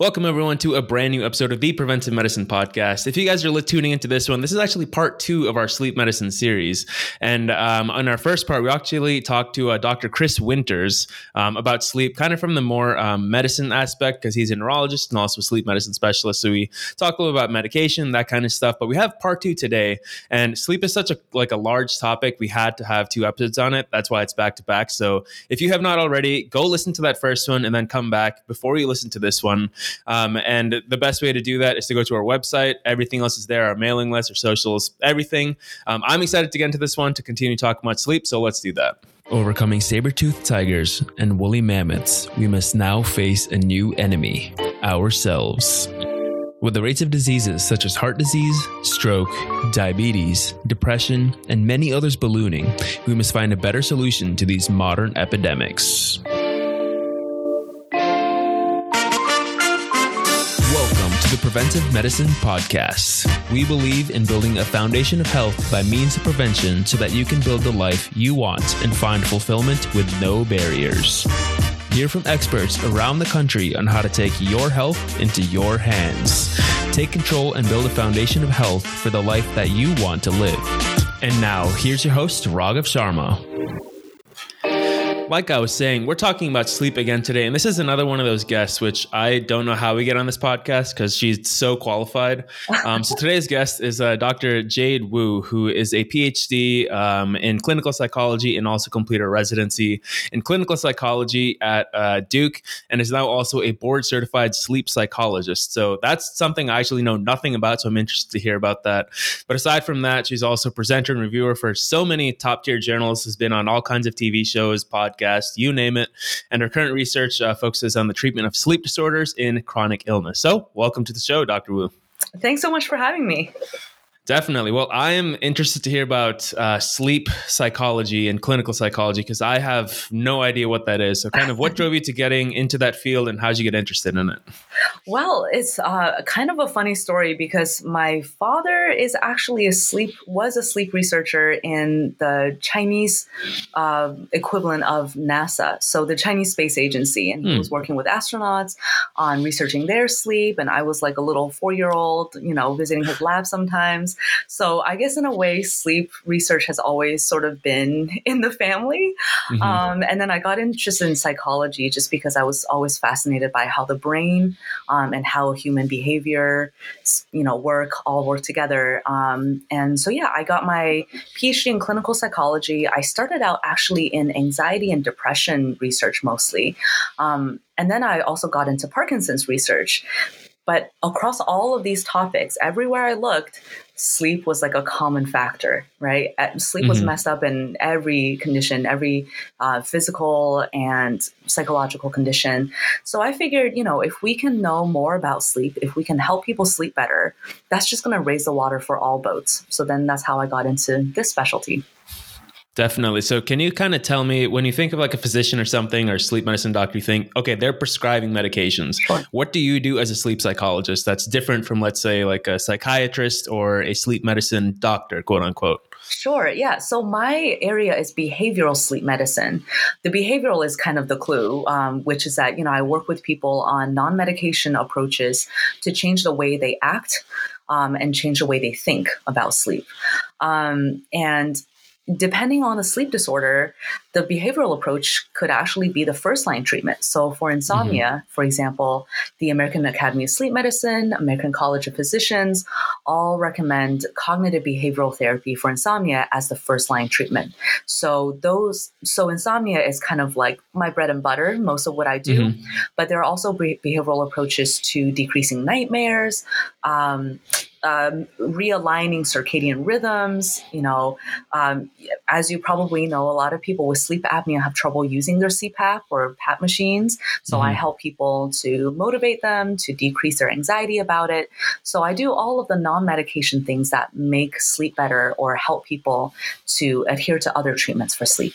Welcome, everyone, to a brand new episode of the Preventive Medicine Podcast. If you guys are tuning into this one, this is actually part two of our sleep medicine series. And um, on our first part, we actually talked to uh, Dr. Chris Winters um, about sleep, kind of from the more um, medicine aspect, because he's a neurologist and also a sleep medicine specialist. So we talk a little about medication, that kind of stuff. But we have part two today, and sleep is such a like a large topic. We had to have two episodes on it. That's why it's back to back. So if you have not already, go listen to that first one and then come back before you listen to this one. Um, and the best way to do that is to go to our website. Everything else is there our mailing list, our socials, everything. Um, I'm excited to get into this one to continue talking about sleep. So let's do that. Overcoming saber-toothed tigers and woolly mammoths, we must now face a new enemy ourselves. With the rates of diseases such as heart disease, stroke, diabetes, depression, and many others ballooning, we must find a better solution to these modern epidemics. The Preventive Medicine Podcast. We believe in building a foundation of health by means of prevention so that you can build the life you want and find fulfillment with no barriers. Hear from experts around the country on how to take your health into your hands. Take control and build a foundation of health for the life that you want to live. And now, here's your host, Raghav Sharma like I was saying, we're talking about sleep again today. And this is another one of those guests, which I don't know how we get on this podcast because she's so qualified. Um, so today's guest is uh, Dr. Jade Wu, who is a PhD um, in clinical psychology and also completed a residency in clinical psychology at uh, Duke and is now also a board certified sleep psychologist. So that's something I actually know nothing about. So I'm interested to hear about that. But aside from that, she's also presenter and reviewer for so many top tier journals, has been on all kinds of TV shows, podcasts podcast, you name it. And her current research uh, focuses on the treatment of sleep disorders in chronic illness. So, welcome to the show, Dr. Wu. Thanks so much for having me. Definitely. Well, I am interested to hear about uh, sleep psychology and clinical psychology because I have no idea what that is. So, kind of, what drove you to getting into that field, and how did you get interested in it? Well, it's uh, kind of a funny story because my father is actually a sleep was a sleep researcher in the Chinese uh, equivalent of NASA, so the Chinese Space Agency, and he hmm. was working with astronauts on researching their sleep. And I was like a little four year old, you know, visiting his lab sometimes so I guess in a way, sleep research has always sort of been in the family. Mm-hmm. Um, and then I got interested in psychology just because I was always fascinated by how the brain um, and how human behavior, you know, work all work together. Um, and so yeah, I got my PhD in clinical psychology. I started out actually in anxiety and depression research mostly. Um, and then I also got into Parkinson's research. But across all of these topics, everywhere I looked, sleep was like a common factor, right? Sleep mm-hmm. was messed up in every condition, every uh, physical and psychological condition. So I figured, you know, if we can know more about sleep, if we can help people sleep better, that's just going to raise the water for all boats. So then that's how I got into this specialty. Definitely. So, can you kind of tell me when you think of like a physician or something or sleep medicine doctor, you think, okay, they're prescribing medications. Sure. What do you do as a sleep psychologist that's different from, let's say, like a psychiatrist or a sleep medicine doctor, quote unquote? Sure. Yeah. So my area is behavioral sleep medicine. The behavioral is kind of the clue, um, which is that, you know, I work with people on non medication approaches to change the way they act um, and change the way they think about sleep. Um, and depending on the sleep disorder, the behavioral approach could actually be the first line treatment. So, for insomnia, mm-hmm. for example, the American Academy of Sleep Medicine, American College of Physicians all recommend cognitive behavioral therapy for insomnia as the first line treatment. So, those, so insomnia is kind of like my bread and butter, most of what I do. Mm-hmm. But there are also behavioral approaches to decreasing nightmares. Um, um, realigning circadian rhythms. You know, um, as you probably know, a lot of people with sleep apnea have trouble using their CPAP or PAP machines. So mm-hmm. I help people to motivate them to decrease their anxiety about it. So I do all of the non medication things that make sleep better or help people to adhere to other treatments for sleep.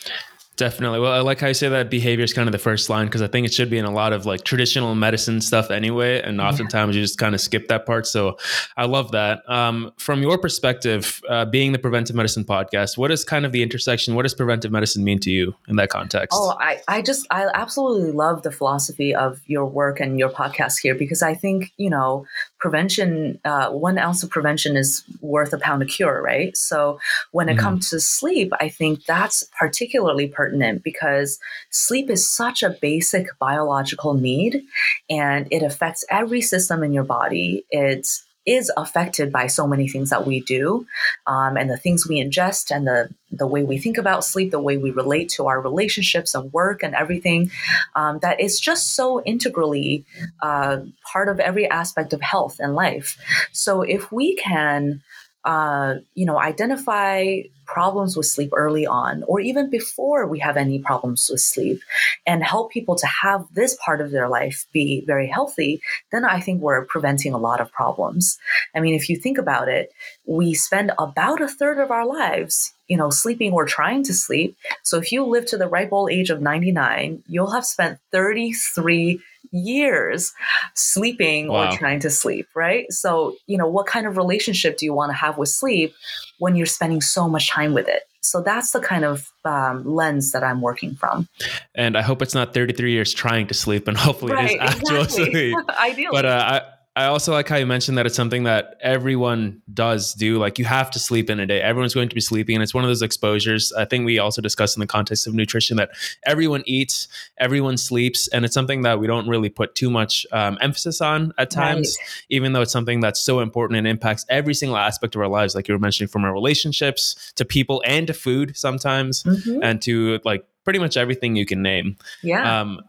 Definitely. Well, I like how you say that behavior is kind of the first line because I think it should be in a lot of like traditional medicine stuff anyway. And oftentimes yeah. you just kind of skip that part. So I love that. Um, from your perspective, uh, being the preventive medicine podcast, what is kind of the intersection? What does preventive medicine mean to you in that context? Oh, I, I just, I absolutely love the philosophy of your work and your podcast here because I think, you know, prevention, uh, one ounce of prevention is worth a pound of cure, right? So when it mm. comes to sleep, I think that's particularly pertinent because sleep is such a basic biological need and it affects every system in your body. It's is affected by so many things that we do um, and the things we ingest and the, the way we think about sleep, the way we relate to our relationships and work and everything, um, that is just so integrally uh, part of every aspect of health and life. So if we can uh, you know, identify problems with sleep early on, or even before we have any problems with sleep, and help people to have this part of their life be very healthy, then I think we're preventing a lot of problems. I mean, if you think about it, we spend about a third of our lives you know, sleeping or trying to sleep. So if you live to the ripe old age of 99, you'll have spent 33 years sleeping wow. or trying to sleep, right? So, you know, what kind of relationship do you want to have with sleep when you're spending so much time with it? So that's the kind of um, lens that I'm working from. And I hope it's not 33 years trying to sleep, and hopefully right, it is actual exactly. sleep. Ideally. But uh, I, I also like how you mentioned that it's something that everyone does do. Like you have to sleep in a day. Everyone's going to be sleeping, and it's one of those exposures. I think we also discussed in the context of nutrition that everyone eats, everyone sleeps, and it's something that we don't really put too much um, emphasis on at times, right. even though it's something that's so important and impacts every single aspect of our lives. Like you were mentioning, from our relationships to people and to food sometimes, mm-hmm. and to like pretty much everything you can name. Yeah. Um,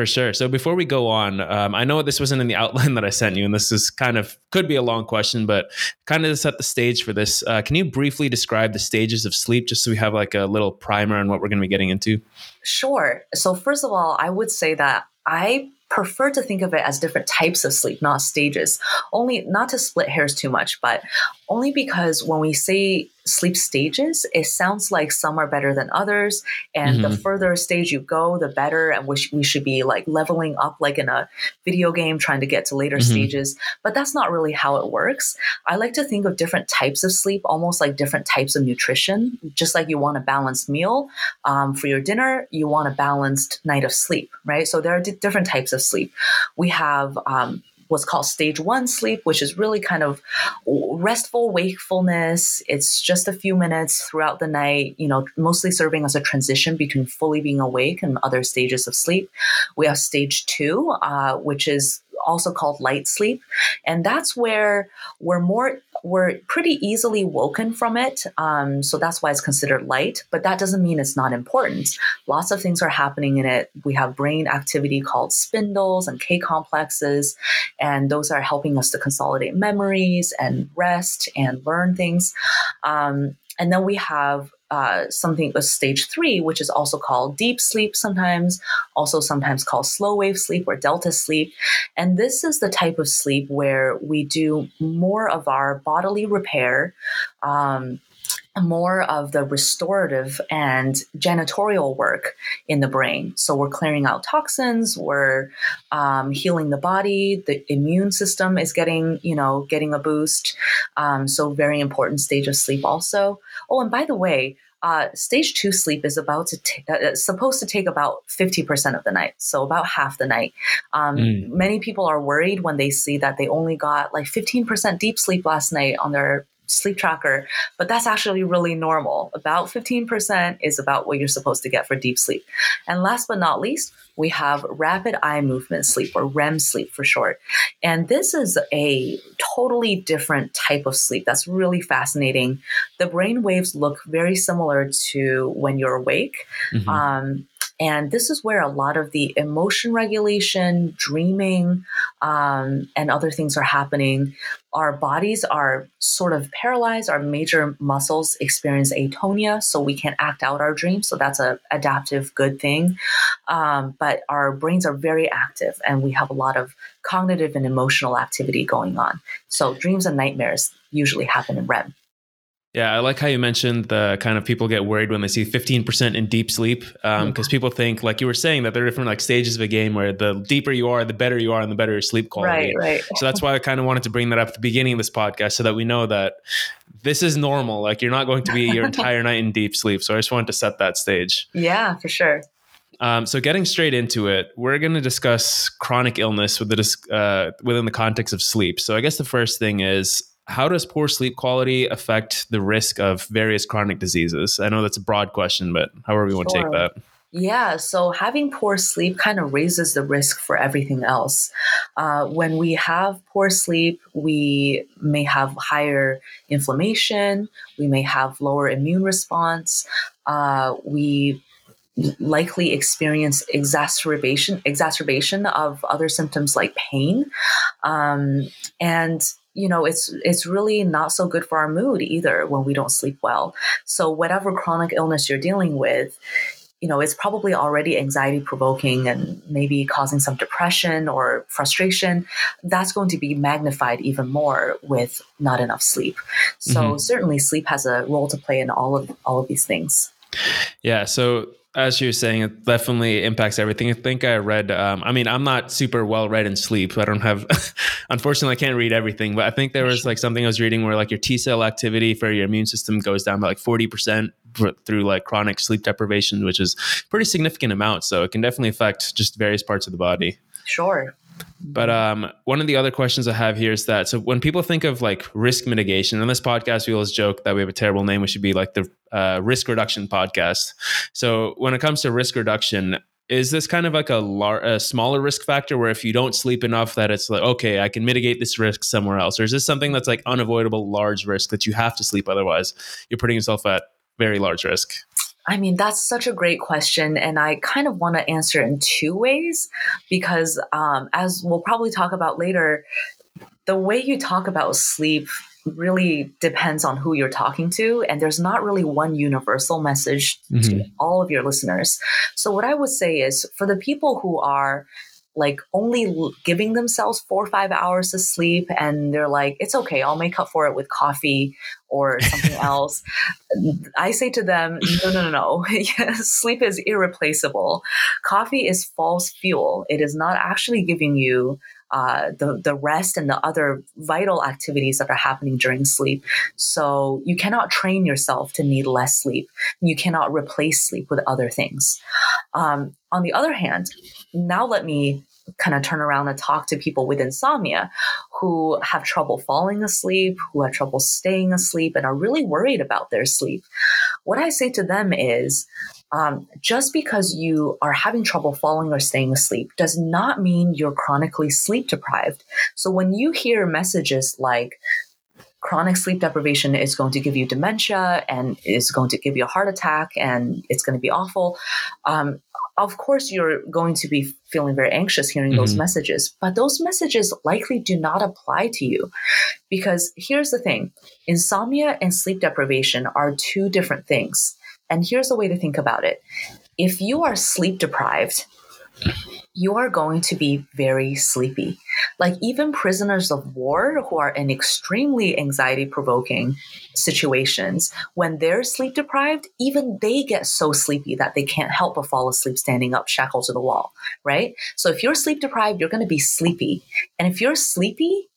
for sure. So before we go on, um, I know this wasn't in the outline that I sent you, and this is kind of could be a long question, but kind of to set the stage for this, uh, can you briefly describe the stages of sleep, just so we have like a little primer on what we're going to be getting into? Sure. So first of all, I would say that I prefer to think of it as different types of sleep, not stages. Only not to split hairs too much, but only because when we say sleep stages, it sounds like some are better than others. And mm-hmm. the further stage you go, the better. And we, sh- we should be like leveling up, like in a video game, trying to get to later mm-hmm. stages. But that's not really how it works. I like to think of different types of sleep almost like different types of nutrition. Just like you want a balanced meal um, for your dinner, you want a balanced night of sleep, right? So there are d- different types of sleep. We have um, what's called stage one sleep, which is really kind of restful wakefulness. It's just a few minutes throughout the night, you know, mostly serving as a transition between fully being awake and other stages of sleep. We have stage two, uh, which is also called light sleep. And that's where we're more we're pretty easily woken from it. Um, so that's why it's considered light, but that doesn't mean it's not important. Lots of things are happening in it. We have brain activity called spindles and K complexes, and those are helping us to consolidate memories and rest and learn things. Um, and then we have uh, something a stage three, which is also called deep sleep sometimes, also sometimes called slow wave sleep or delta sleep. And this is the type of sleep where we do more of our bodily repair. Um, more of the restorative and janitorial work in the brain. So we're clearing out toxins, we're um, healing the body, the immune system is getting, you know, getting a boost. Um, so very important stage of sleep also. Oh, and by the way, uh, stage two sleep is about to t- uh, uh supposed to take about 50% of the night so about half the night um, mm. many people are worried when they see that they only got like 15% deep sleep last night on their sleep tracker, but that's actually really normal. About 15% is about what you're supposed to get for deep sleep. And last but not least, we have rapid eye movement sleep or REM sleep for short. And this is a totally different type of sleep that's really fascinating. The brain waves look very similar to when you're awake. Mm-hmm. Um, and this is where a lot of the emotion regulation, dreaming, um, and other things are happening. Our bodies are sort of paralyzed. Our major muscles experience atonia, so we can't act out our dreams. So that's a adaptive good thing. Um, but our brains are very active, and we have a lot of cognitive and emotional activity going on. So dreams and nightmares usually happen in REM. Yeah, I like how you mentioned the kind of people get worried when they see 15% in deep sleep because um, mm-hmm. people think, like you were saying, that there are different like stages of a game where the deeper you are, the better you are, and the better your sleep quality. Right, right. So that's why I kind of wanted to bring that up at the beginning of this podcast so that we know that this is normal. Like you're not going to be your entire night in deep sleep. So I just wanted to set that stage. Yeah, for sure. Um, so, getting straight into it, we're going to discuss chronic illness with the, uh, within the context of sleep. So, I guess the first thing is how does poor sleep quality affect the risk of various chronic diseases? I know that's a broad question, but however you want to take that. Yeah, so having poor sleep kind of raises the risk for everything else. Uh, when we have poor sleep, we may have higher inflammation, we may have lower immune response, uh, we likely experience exacerbation exacerbation of other symptoms like pain um, and you know it's it's really not so good for our mood either when we don't sleep well. So whatever chronic illness you're dealing with you know it's probably already anxiety provoking and maybe causing some depression or frustration. That's going to be magnified even more with not enough sleep. So mm-hmm. certainly sleep has a role to play in all of all of these things. Yeah so as you were saying, it definitely impacts everything. I think I read. Um, I mean, I'm not super well read in sleep. I don't have, unfortunately, I can't read everything. But I think there was like something I was reading where like your T cell activity for your immune system goes down by like 40 percent through like chronic sleep deprivation, which is pretty significant amount. So it can definitely affect just various parts of the body. Sure. But um, one of the other questions I have here is that so when people think of like risk mitigation, on this podcast, we always joke that we have a terrible name. We should be like the uh, risk reduction podcast. So when it comes to risk reduction, is this kind of like a, lar- a smaller risk factor where if you don't sleep enough that it's like okay i can mitigate this risk somewhere else or is this something that's like unavoidable large risk that you have to sleep otherwise you're putting yourself at very large risk I mean, that's such a great question. And I kind of want to answer in two ways because, um, as we'll probably talk about later, the way you talk about sleep really depends on who you're talking to. And there's not really one universal message mm-hmm. to all of your listeners. So, what I would say is for the people who are like only giving themselves four or five hours of sleep and they're like it's okay i'll make up for it with coffee or something else i say to them no no no no sleep is irreplaceable coffee is false fuel it is not actually giving you uh, the the rest and the other vital activities that are happening during sleep. So you cannot train yourself to need less sleep. You cannot replace sleep with other things. Um, on the other hand, now let me kind of turn around and talk to people with insomnia who have trouble falling asleep, who have trouble staying asleep, and are really worried about their sleep. What I say to them is, um, just because you are having trouble falling or staying asleep does not mean you're chronically sleep deprived. So when you hear messages like, chronic sleep deprivation is going to give you dementia and is going to give you a heart attack and it's going to be awful. Um, of course, you're going to be feeling very anxious hearing mm-hmm. those messages, but those messages likely do not apply to you. Because here's the thing insomnia and sleep deprivation are two different things. And here's a way to think about it if you are sleep deprived, you are going to be very sleepy. Like even prisoners of war who are in extremely anxiety provoking situations, when they're sleep deprived, even they get so sleepy that they can't help but fall asleep standing up, shackled to the wall, right? So if you're sleep deprived, you're going to be sleepy. And if you're sleepy,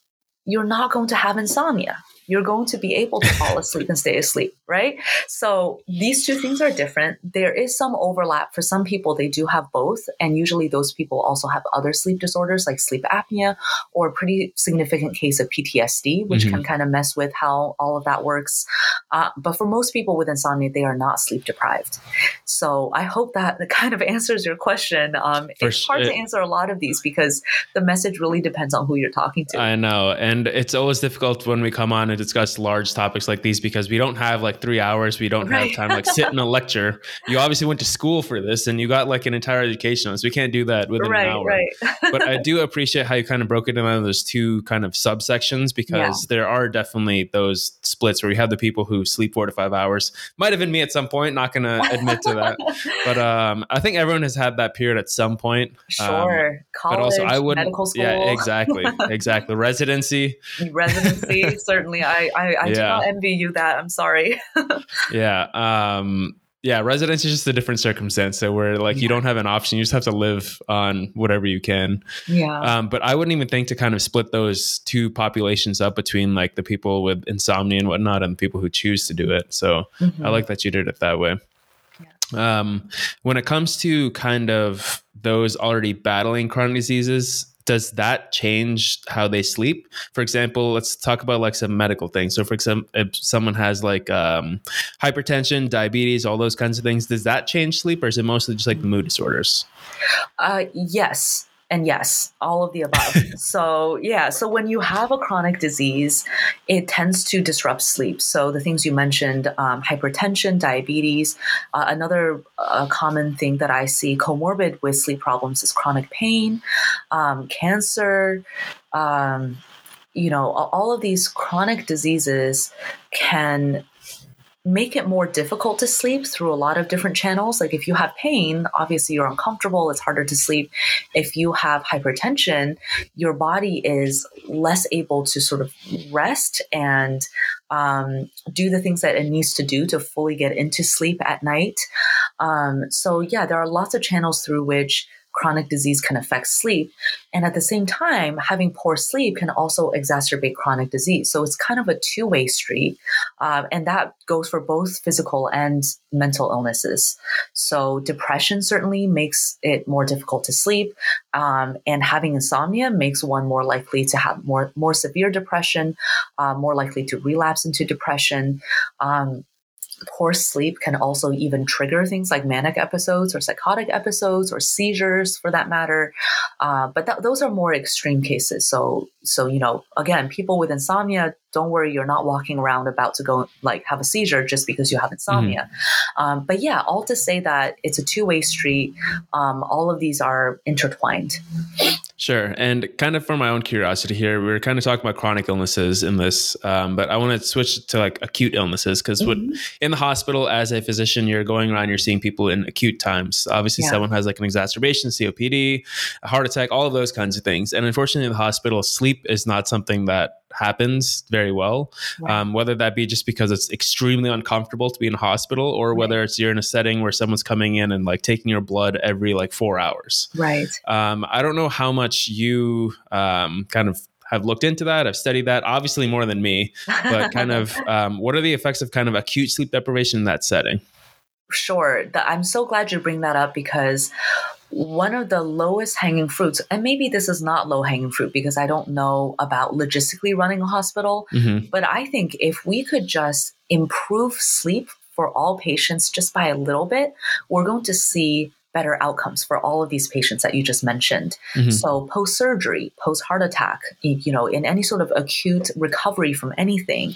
you're not going to have insomnia you're going to be able to fall asleep and stay asleep, right? So these two things are different. There is some overlap. For some people, they do have both. And usually those people also have other sleep disorders like sleep apnea or a pretty significant case of PTSD, which mm-hmm. can kind of mess with how all of that works. Uh, but for most people with insomnia, they are not sleep deprived. So I hope that kind of answers your question. Um, it's hard to answer a lot of these because the message really depends on who you're talking to. I know. And it's always difficult when we come on to discuss large topics like these because we don't have like three hours. We don't right. have time like sit in a lecture. You obviously went to school for this and you got like an entire education on this. We can't do that within right, an hour. Right. but I do appreciate how you kind of broke it down those two kind of subsections because yeah. there are definitely those splits where you have the people who sleep four to five hours. Might have been me at some point, not gonna admit to that. but um, I think everyone has had that period at some point. Sure. Um, College, but also I would medical school. Yeah, exactly. Exactly. Residency. Residency, certainly I I, I yeah. do not envy you that. I'm sorry. yeah. Um, yeah, residence is just a different circumstance. So where like yeah. you don't have an option, you just have to live on whatever you can. Yeah. Um, but I wouldn't even think to kind of split those two populations up between like the people with insomnia and whatnot and the people who choose to do it. So mm-hmm. I like that you did it that way. Yeah. Um, when it comes to kind of those already battling chronic diseases, does that change how they sleep? For example, let's talk about like some medical things. So, for example, if someone has like um, hypertension, diabetes, all those kinds of things, does that change sleep, or is it mostly just like mood disorders? Uh, yes, and yes, all of the above. so, yeah, so when you have a chronic disease, it tends to disrupt sleep. So, the things you mentioned um, hypertension, diabetes, uh, another uh, common thing that I see comorbid with sleep problems is chronic pain, um, cancer. Um, you know, all of these chronic diseases can make it more difficult to sleep through a lot of different channels. Like if you have pain, obviously you're uncomfortable, it's harder to sleep. If you have hypertension, your body is less able to sort of rest and um, do the things that it needs to do to fully get into sleep at night. Um, so, yeah, there are lots of channels through which chronic disease can affect sleep. And at the same time, having poor sleep can also exacerbate chronic disease. So it's kind of a two way street. Uh, and that goes for both physical and mental illnesses. So depression certainly makes it more difficult to sleep. Um, and having insomnia makes one more likely to have more, more severe depression, uh, more likely to relapse into depression. Um, poor sleep can also even trigger things like manic episodes or psychotic episodes or seizures for that matter. Uh, but th- those are more extreme cases. So, so, you know, again, people with insomnia, don't worry, you're not walking around about to go like have a seizure just because you have insomnia. Mm-hmm. Um, but yeah, all to say that it's a two way street. Um, all of these are intertwined. Sure. And kind of for my own curiosity here, we are kind of talking about chronic illnesses in this, um, but I want to switch to like acute illnesses because mm-hmm. in the hospital, as a physician, you're going around, you're seeing people in acute times. Obviously, yeah. someone has like an exacerbation, COPD, a heart attack, all of those kinds of things. And unfortunately, in the hospital, sleep is not something that happens very well. Right. Um, whether that be just because it's extremely uncomfortable to be in a hospital, or right. whether it's you're in a setting where someone's coming in and like taking your blood every like four hours. Right. Um, I don't know how much you um, kind of have looked into that. I've studied that, obviously more than me, but kind of um, what are the effects of kind of acute sleep deprivation in that setting? Sure. I'm so glad you bring that up because one of the lowest hanging fruits, and maybe this is not low hanging fruit because I don't know about logistically running a hospital, mm-hmm. but I think if we could just improve sleep for all patients just by a little bit, we're going to see better outcomes for all of these patients that you just mentioned. Mm-hmm. So post surgery, post heart attack, you know, in any sort of acute recovery from anything,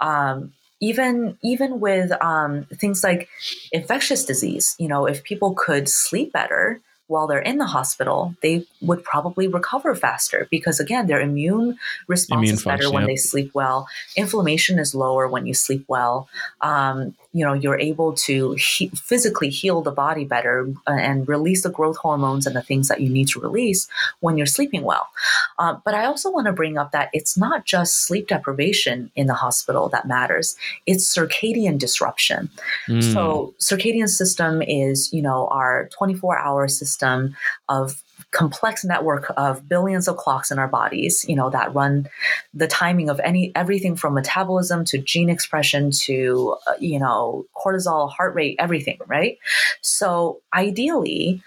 um, even even with um, things like infectious disease, you know, if people could sleep better, while they're in the hospital, they would probably recover faster because again, their immune response immune is better when yep. they sleep well. Inflammation is lower when you sleep well. Um, you know you're able to he- physically heal the body better uh, and release the growth hormones and the things that you need to release when you're sleeping well uh, but i also want to bring up that it's not just sleep deprivation in the hospital that matters it's circadian disruption mm. so circadian system is you know our 24 hour system of complex network of billions of clocks in our bodies, you know, that run the timing of any everything from metabolism to gene expression to uh, you know, cortisol, heart rate, everything, right? So, ideally,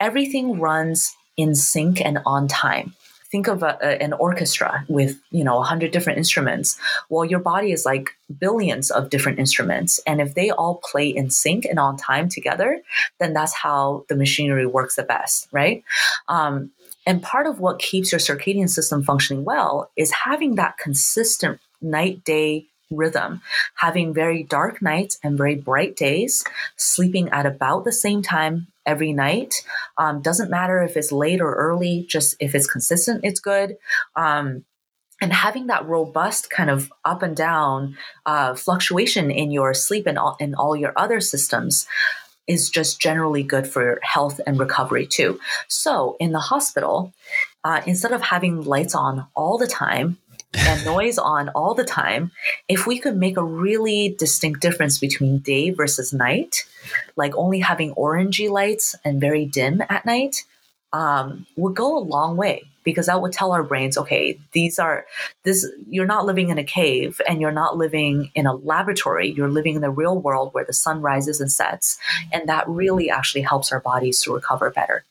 everything runs in sync and on time think of a, a, an orchestra with you know 100 different instruments. Well your body is like billions of different instruments. And if they all play in sync and on time together then that's how the machinery works the best right? Um, and part of what keeps your circadian system functioning well is having that consistent night day rhythm, having very dark nights and very bright days, sleeping at about the same time every night. Um, doesn't matter if it's late or early, just if it's consistent, it's good. Um, and having that robust kind of up and down uh, fluctuation in your sleep and all, in all your other systems is just generally good for health and recovery too. So in the hospital, uh, instead of having lights on all the time, and noise on all the time, if we could make a really distinct difference between day versus night, like only having orangey lights and very dim at night, um, would go a long way because that would tell our brains, okay, these are this. You're not living in a cave and you're not living in a laboratory. You're living in the real world where the sun rises and sets, and that really actually helps our bodies to recover better.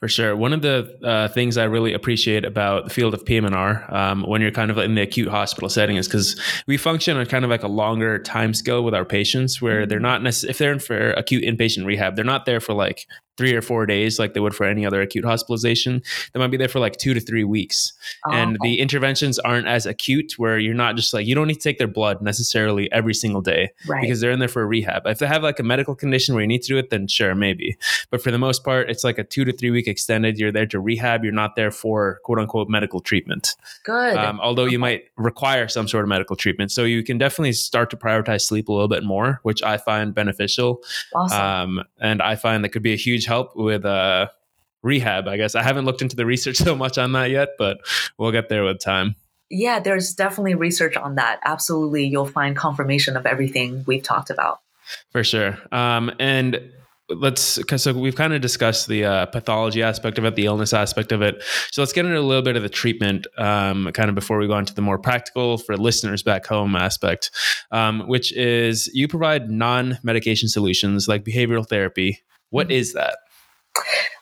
For sure. One of the uh, things I really appreciate about the field of PM&R um, when you're kind of in the acute hospital setting is because we function on kind of like a longer time scale with our patients where they're not necessarily, if they're in for acute inpatient rehab, they're not there for like three or four days like they would for any other acute hospitalization. They might be there for like two to three weeks. Oh, and okay. the interventions aren't as acute where you're not just like, you don't need to take their blood necessarily every single day right. because they're in there for a rehab. If they have like a medical condition where you need to do it, then sure, maybe. But for the most part, it's like a two to three week extended. You're there to rehab. You're not there for quote unquote medical treatment. Good. Um, although you might require some sort of medical treatment. So you can definitely start to prioritize sleep a little bit more, which I find beneficial. Awesome. Um, and I find that could be a huge help with uh, rehab. I guess I haven't looked into the research so much on that yet, but we'll get there with time. Yeah, there's definitely research on that. Absolutely, you'll find confirmation of everything we've talked about. For sure. Um, and let's so we've kind of discussed the uh, pathology aspect of it the illness aspect of it so let's get into a little bit of the treatment um, kind of before we go into the more practical for listeners back home aspect um, which is you provide non-medication solutions like behavioral therapy what mm-hmm. is that?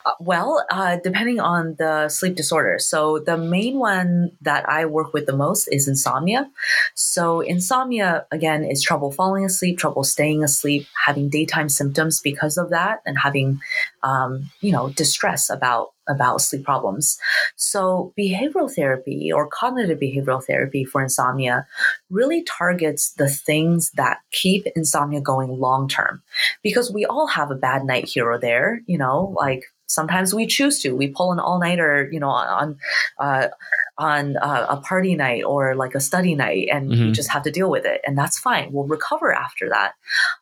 Uh, well, uh, depending on the sleep disorder. So, the main one that I work with the most is insomnia. So, insomnia, again, is trouble falling asleep, trouble staying asleep, having daytime symptoms because of that, and having, um, you know, distress about about sleep problems. So, behavioral therapy or cognitive behavioral therapy for insomnia really targets the things that keep insomnia going long term because we all have a bad night here or there, you know, like sometimes we choose to we pull an all-nighter you know on uh, on uh, a party night or like a study night and mm-hmm. we just have to deal with it and that's fine we'll recover after that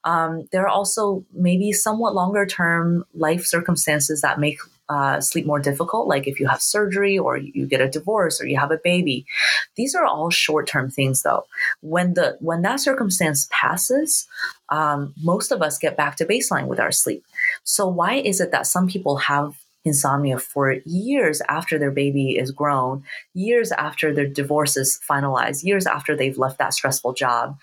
um, there are also maybe somewhat longer term life circumstances that make uh, sleep more difficult, like if you have surgery or you get a divorce or you have a baby. These are all short-term things, though. When the when that circumstance passes, um, most of us get back to baseline with our sleep. So why is it that some people have insomnia for years after their baby is grown, years after their divorce is finalized, years after they've left that stressful job?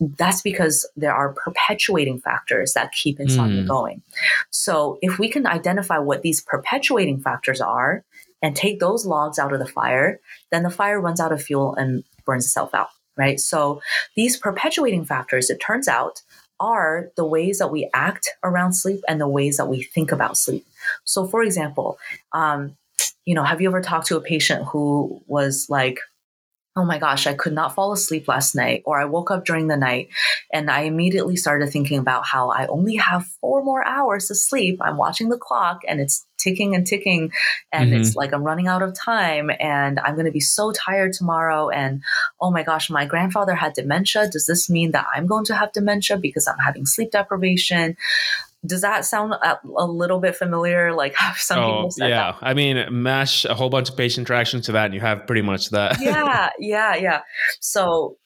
that's because there are perpetuating factors that keep insomnia mm. going. So if we can identify what these perpetuating factors are and take those logs out of the fire, then the fire runs out of fuel and burns itself out, right? So these perpetuating factors, it turns out, are the ways that we act around sleep and the ways that we think about sleep. So for example, um, you know, have you ever talked to a patient who was like, oh my gosh, I could not fall asleep last night, or I woke up during the night and I immediately started thinking about how I only have four more hours to sleep. I'm watching the clock and it's ticking and ticking, and mm-hmm. it's like I'm running out of time and I'm going to be so tired tomorrow. And oh my gosh, my grandfather had dementia. Does this mean that I'm going to have dementia because I'm having sleep deprivation? does that sound a, a, little bit familiar? Like how some oh, people said yeah. That? I mean, mash a whole bunch of patient interactions to that, and you have pretty much that. yeah, yeah, yeah. So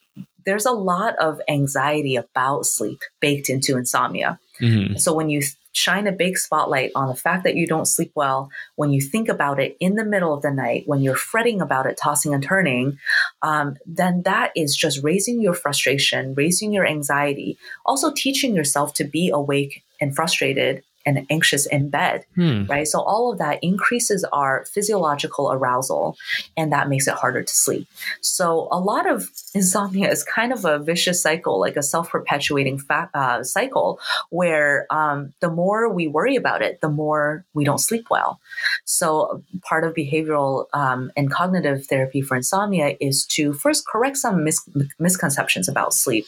there's a lot of anxiety about sleep baked into insomnia. Mm-hmm. So when you shine a big spotlight on the fact that you don't sleep well, when you think about it in the middle of the night, when you're fretting about it, tossing and turning, um, then that is just raising your frustration, raising your anxiety, also teaching yourself to be awake and frustrated and anxious in bed, hmm. right? So all of that increases our physiological arousal and that makes it harder to sleep. So a lot of insomnia is kind of a vicious cycle, like a self-perpetuating fa- uh, cycle where um, the more we worry about it, the more we don't sleep well. So part of behavioral um, and cognitive therapy for insomnia is to first correct some mis- misconceptions about sleep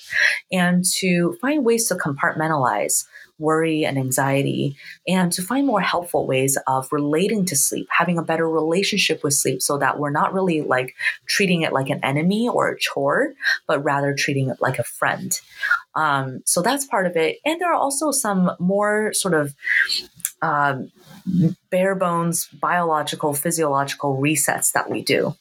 and to find ways to compartmentalize worry and anxiety, and to find more helpful ways of relating to sleep, having a better relationship with sleep so that we're not really like treating it like an enemy or a chore, but rather treating it like a friend. Um, so that's part of it. And there are also some more sort of um, bare bones biological, physiological resets that we do.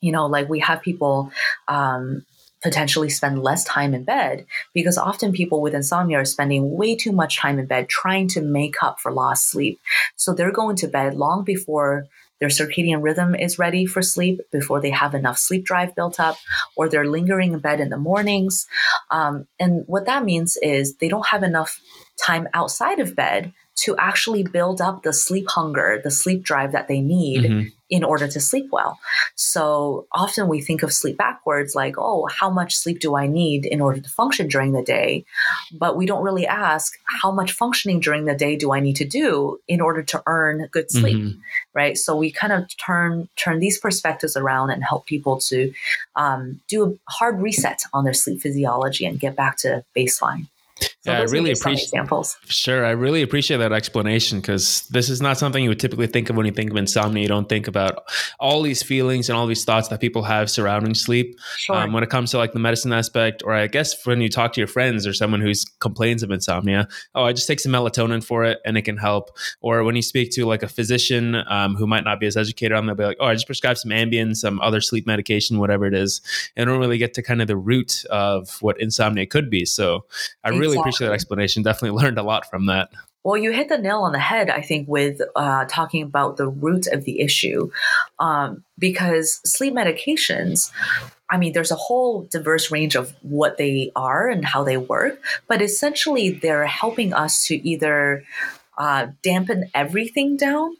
you know, like we have people um, potentially spend less time in bed because often people with insomnia are spending way too much time in bed trying to make up for lost sleep. So they're going to bed long before their circadian rhythm is ready for sleep before they have enough sleep drive built up, or they're lingering in bed in the mornings. Um, and what that means is they don't have enough time outside of bed to actually build up the sleep hunger, the sleep drive that they need mm-hmm. in order to sleep well. So often we think of sleep backwards, like, oh, how much sleep do I need in order to function during the day? But we don't really ask, how much functioning during the day do I need to do in order to earn good sleep? Mm-hmm. Right. So we kind of turn turn these perspectives around and help people to um, do a hard reset on their sleep physiology and get back to baseline. So yeah, I really appreciate examples. Sure, I really appreciate that explanation because this is not something you would typically think of when you think of insomnia. You don't think about all these feelings and all these thoughts that people have surrounding sleep. Sure. Um, when it comes to like the medicine aspect, or I guess when you talk to your friends or someone who's complains of insomnia, oh, I just take some melatonin for it and it can help. Or when you speak to like a physician um, who might not be as educated on, they'll be like, oh, I just prescribe some Ambien, some other sleep medication, whatever it is, and don't really get to kind of the root of what insomnia could be. So I really really appreciate that explanation. Definitely learned a lot from that. Well, you hit the nail on the head, I think, with uh, talking about the root of the issue. Um, because sleep medications, I mean, there's a whole diverse range of what they are and how they work, but essentially they're helping us to either uh, dampen everything down.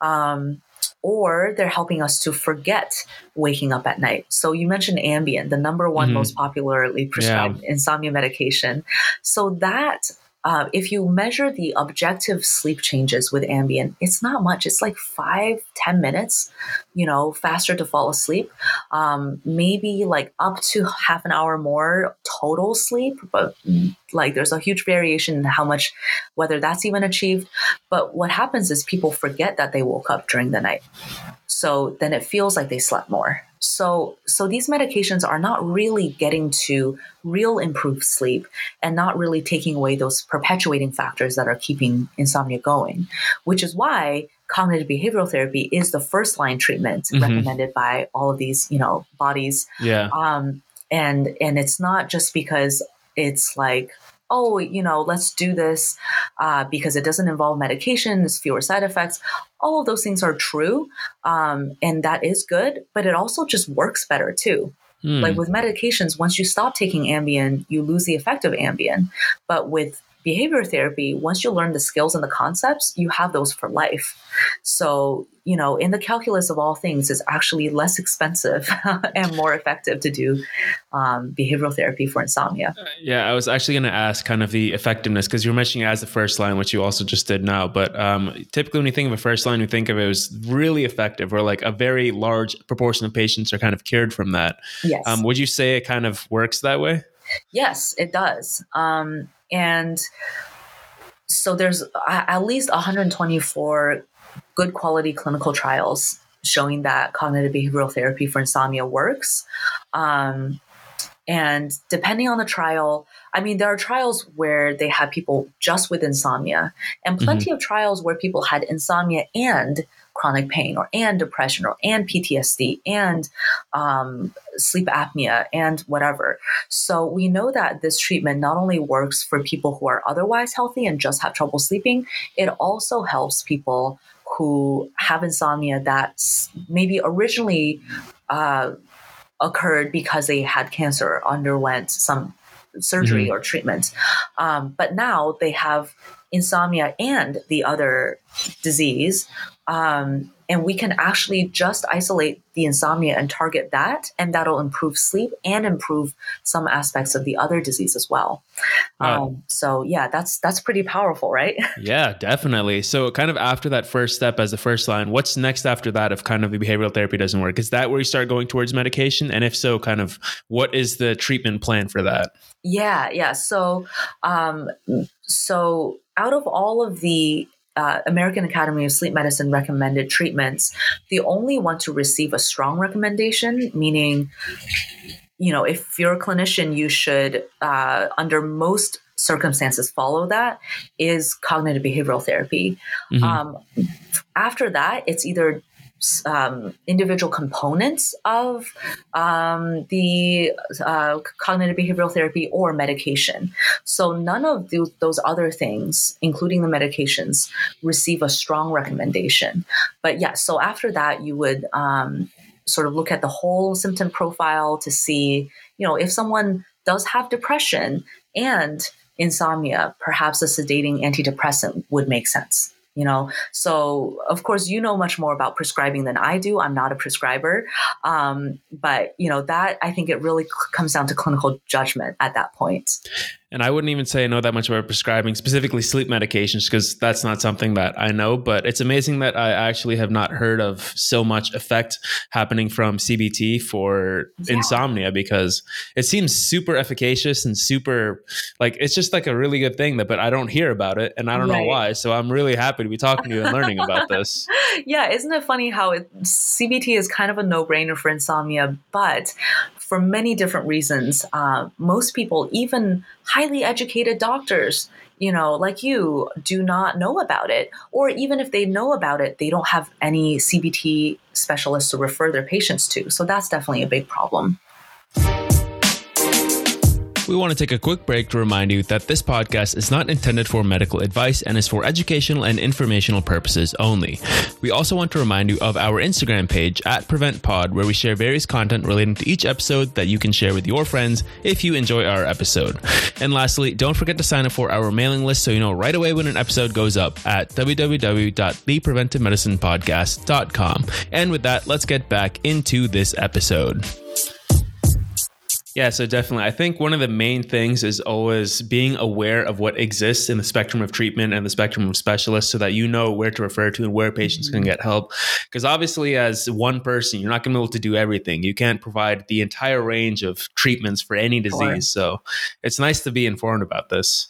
Um, or they're helping us to forget waking up at night. So you mentioned Ambien, the number one mm-hmm. most popularly prescribed yeah. insomnia medication. So that uh, if you measure the objective sleep changes with Ambien, it's not much. It's like five, ten minutes, you know, faster to fall asleep. Um, maybe like up to half an hour more total sleep, but like there's a huge variation in how much, whether that's even achieved. But what happens is people forget that they woke up during the night. So then it feels like they slept more. So, so these medications are not really getting to real improved sleep and not really taking away those perpetuating factors that are keeping insomnia going, which is why cognitive behavioral therapy is the first line treatment mm-hmm. recommended by all of these, you know, bodies. Yeah. Um, and and it's not just because it's like oh, you know, let's do this uh, because it doesn't involve medication, there's fewer side effects. All of those things are true, um, and that is good, but it also just works better too. Mm. Like with medications, once you stop taking Ambien, you lose the effect of Ambien. But with behavior therapy, once you learn the skills and the concepts, you have those for life. So, you know, in the calculus of all things, it's actually less expensive and more effective to do um, behavioral therapy for insomnia. Uh, yeah, I was actually going to ask kind of the effectiveness because you were mentioning it as the first line, which you also just did now. But um, typically, when you think of a first line, you think of it as really effective, or like a very large proportion of patients are kind of cured from that. Yes. Um, would you say it kind of works that way? Yes, it does. Um, and so there's at least 124 good quality clinical trials showing that cognitive behavioral therapy for insomnia works. Um, and depending on the trial, I mean, there are trials where they have people just with insomnia, and plenty mm-hmm. of trials where people had insomnia and chronic pain or and depression or and PTSD and um, sleep apnea and whatever. So we know that this treatment not only works for people who are otherwise healthy and just have trouble sleeping, it also helps people who have insomnia that's maybe originally uh, occurred because they had cancer or underwent some surgery mm-hmm. or treatment. Um, but now they have insomnia and the other disease um, and we can actually just isolate the insomnia and target that, and that'll improve sleep and improve some aspects of the other disease as well. Um, so yeah, that's that's pretty powerful, right? yeah, definitely. So kind of after that first step as the first line, what's next after that if kind of the behavioral therapy doesn't work? Is that where you start going towards medication? And if so, kind of what is the treatment plan for that? Yeah, yeah. So um, so out of all of the uh, American Academy of Sleep Medicine recommended treatments, the only one to receive a strong recommendation, meaning, you know, if you're a clinician, you should, uh, under most circumstances, follow that, is cognitive behavioral therapy. Mm-hmm. Um, after that, it's either um, individual components of um, the uh, cognitive behavioral therapy or medication. So none of the, those other things, including the medications, receive a strong recommendation. But yeah, so after that, you would um, sort of look at the whole symptom profile to see, you know, if someone does have depression and insomnia, perhaps a sedating antidepressant would make sense you know? So of course you know much more about prescribing than i do. I'm not a prescriber. Um, but you know that i think it really comes down to clinical judgment at that point and I wouldn't even say I know that much about prescribing specifically sleep medications because that's not something that I know. But it's amazing that I actually have not heard of so much effect happening from CBT for yeah. insomnia because it seems super efficacious and super like it's just like a really good thing that, but I don't hear about it and I don't right. know why. So I'm really happy to be talking to you and learning about this. Yeah, isn't it funny how it, CBT is kind of a no brainer for insomnia, but for many different reasons. Uh, most people, even highly educated doctors, you know, like you, do not know about it. Or even if they know about it, they don't have any CBT specialists to refer their patients to. So that's definitely a big problem. We want to take a quick break to remind you that this podcast is not intended for medical advice and is for educational and informational purposes only. We also want to remind you of our Instagram page at PreventPod, where we share various content relating to each episode that you can share with your friends if you enjoy our episode. And lastly, don't forget to sign up for our mailing list so you know right away when an episode goes up at www.thepreventiveMedicinePodcast.com. And with that, let's get back into this episode. Yeah, so definitely. I think one of the main things is always being aware of what exists in the spectrum of treatment and the spectrum of specialists so that you know where to refer to and where patients mm-hmm. can get help. Because obviously, as one person, you're not going to be able to do everything. You can't provide the entire range of treatments for any disease. Sure. So it's nice to be informed about this.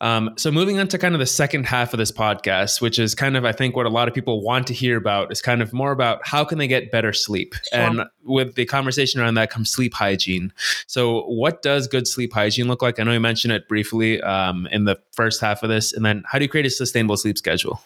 Um, so moving on to kind of the second half of this podcast, which is kind of I think what a lot of people want to hear about is kind of more about how can they get better sleep, sure. and with the conversation around that comes sleep hygiene. So what does good sleep hygiene look like? I know you mentioned it briefly um, in the first half of this, and then how do you create a sustainable sleep schedule?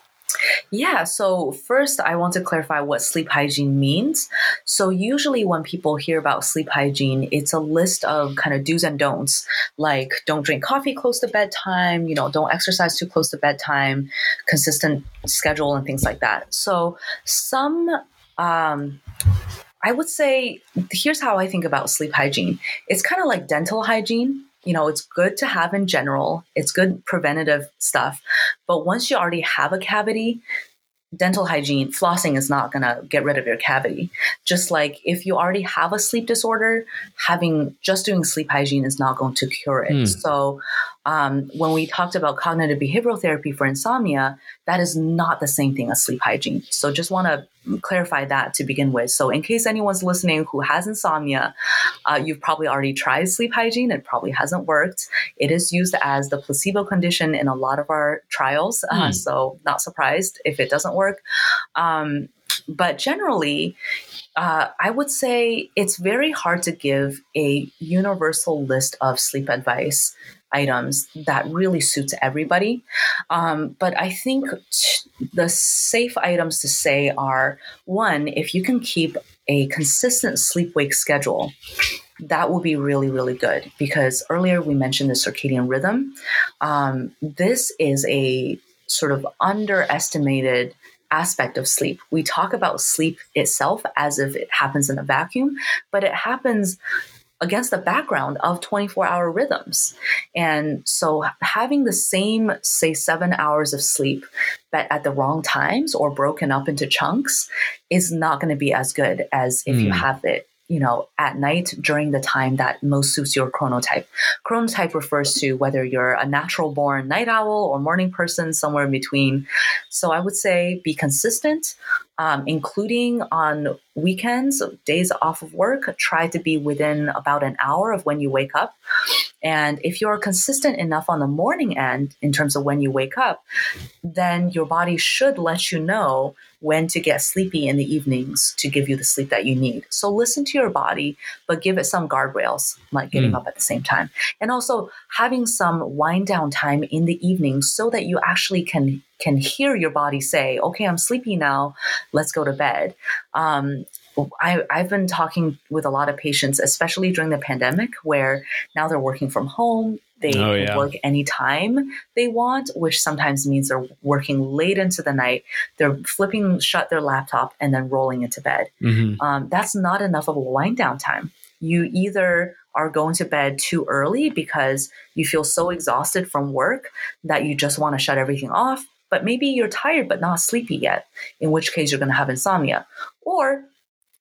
Yeah, so first I want to clarify what sleep hygiene means. So, usually when people hear about sleep hygiene, it's a list of kind of do's and don'ts, like don't drink coffee close to bedtime, you know, don't exercise too close to bedtime, consistent schedule, and things like that. So, some, um, I would say, here's how I think about sleep hygiene it's kind of like dental hygiene you know, it's good to have in general. It's good preventative stuff. But once you already have a cavity, dental hygiene, flossing is not going to get rid of your cavity. Just like if you already have a sleep disorder, having just doing sleep hygiene is not going to cure it. Mm. So um, when we talked about cognitive behavioral therapy for insomnia, that is not the same thing as sleep hygiene. So just want to clarify that to begin with. So in case anyone's listening who has insomnia, uh, you've probably already tried sleep hygiene. It probably hasn't worked. It is used as the placebo condition in a lot of our trials. Mm. Uh, hmm. so not surprised if it doesn't work. Um, but generally, uh, I would say it's very hard to give a universal list of sleep advice items that really suits everybody. Um, but I think t- the safe items to say are one, if you can keep a consistent sleep wake schedule, that will be really, really good because earlier we mentioned the circadian rhythm. Um, this is a sort of underestimated aspect of sleep. We talk about sleep itself as if it happens in a vacuum, but it happens against the background of 24 hour rhythms. And so having the same, say, seven hours of sleep, but at the wrong times or broken up into chunks is not going to be as good as if mm. you hmm. have it you know, at night during the time that most suits your chronotype. Chronotype refers to whether you're a natural born night owl or morning person, somewhere in between. So I would say be consistent, um, including on weekends, days off of work. Try to be within about an hour of when you wake up. And if you're consistent enough on the morning end in terms of when you wake up, then your body should let you know when to get sleepy in the evenings to give you the sleep that you need. So listen to your body, but give it some guardrails, like getting mm. up at the same time. And also having some wind down time in the evening so that you actually can can hear your body say, okay, I'm sleepy now, let's go to bed. Um, I, I've been talking with a lot of patients, especially during the pandemic, where now they're working from home. They oh, yeah. work anytime they want, which sometimes means they're working late into the night. They're flipping shut their laptop and then rolling into bed. Mm-hmm. Um, that's not enough of a wind down time. You either are going to bed too early because you feel so exhausted from work that you just want to shut everything off, but maybe you're tired but not sleepy yet, in which case you're going to have insomnia. Or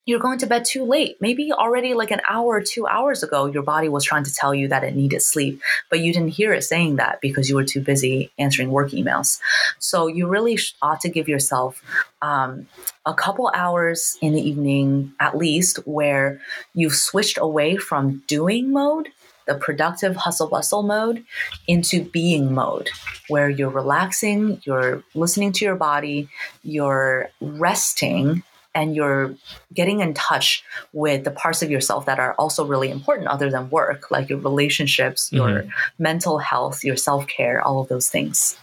you're going to bed too late. Maybe already like an hour or two hours ago, your body was trying to tell you that it needed sleep, but you didn't hear it saying that because you were too busy answering work emails. So you really ought to give yourself um, a couple hours in the evening at least where you've switched away from doing mode the productive hustle bustle mode into being mode, where you're relaxing, you're listening to your body, you're resting, and you're getting in touch with the parts of yourself that are also really important other than work, like your relationships, mm-hmm. your mental health, your self care, all of those things.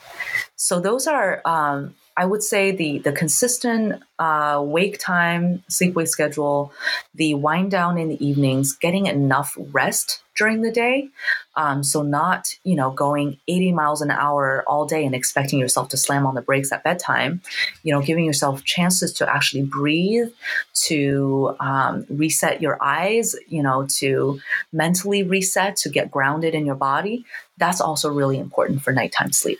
So those are, um, I would say, the the consistent uh, wake time, sleep wake schedule, the wind down in the evenings, getting enough rest during the day. Um, so not, you know, going 80 miles an hour all day and expecting yourself to slam on the brakes at bedtime. You know, giving yourself chances to actually breathe, to um, reset your eyes, you know, to mentally reset, to get grounded in your body. That's also really important for nighttime sleep.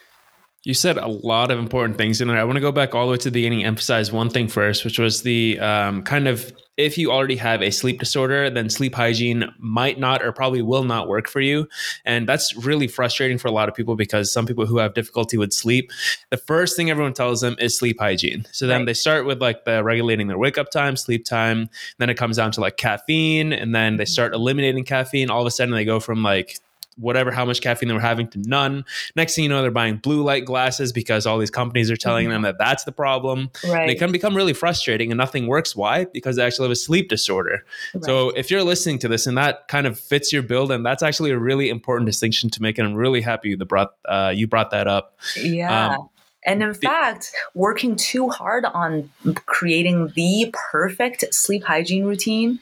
You said a lot of important things in there. I want to go back all the way to the beginning, emphasize one thing first, which was the um, kind of if you already have a sleep disorder, then sleep hygiene might not or probably will not work for you. And that's really frustrating for a lot of people because some people who have difficulty with sleep, the first thing everyone tells them is sleep hygiene. So then right. they start with like the regulating their wake up time, sleep time. Then it comes down to like caffeine. And then they start eliminating caffeine. All of a sudden they go from like whatever how much caffeine they were having to none. Next thing you know, they're buying blue light glasses because all these companies are telling mm-hmm. them that that's the problem. Right. And it can become really frustrating and nothing works. Why? Because they actually have a sleep disorder. Right. So if you're listening to this and that kind of fits your build, and that's actually a really important distinction to make, and I'm really happy you brought uh, you brought that up. Yeah. Um, and in fact, working too hard on creating the perfect sleep hygiene routine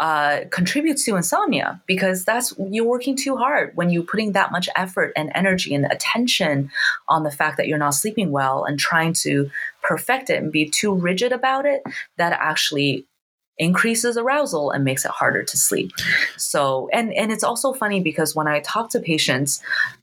uh, contributes to insomnia because that's you're working too hard when you're putting that much effort and energy and attention on the fact that you're not sleeping well and trying to perfect it and be too rigid about it that actually increases arousal and makes it harder to sleep. So and and it's also funny because when i talk to patients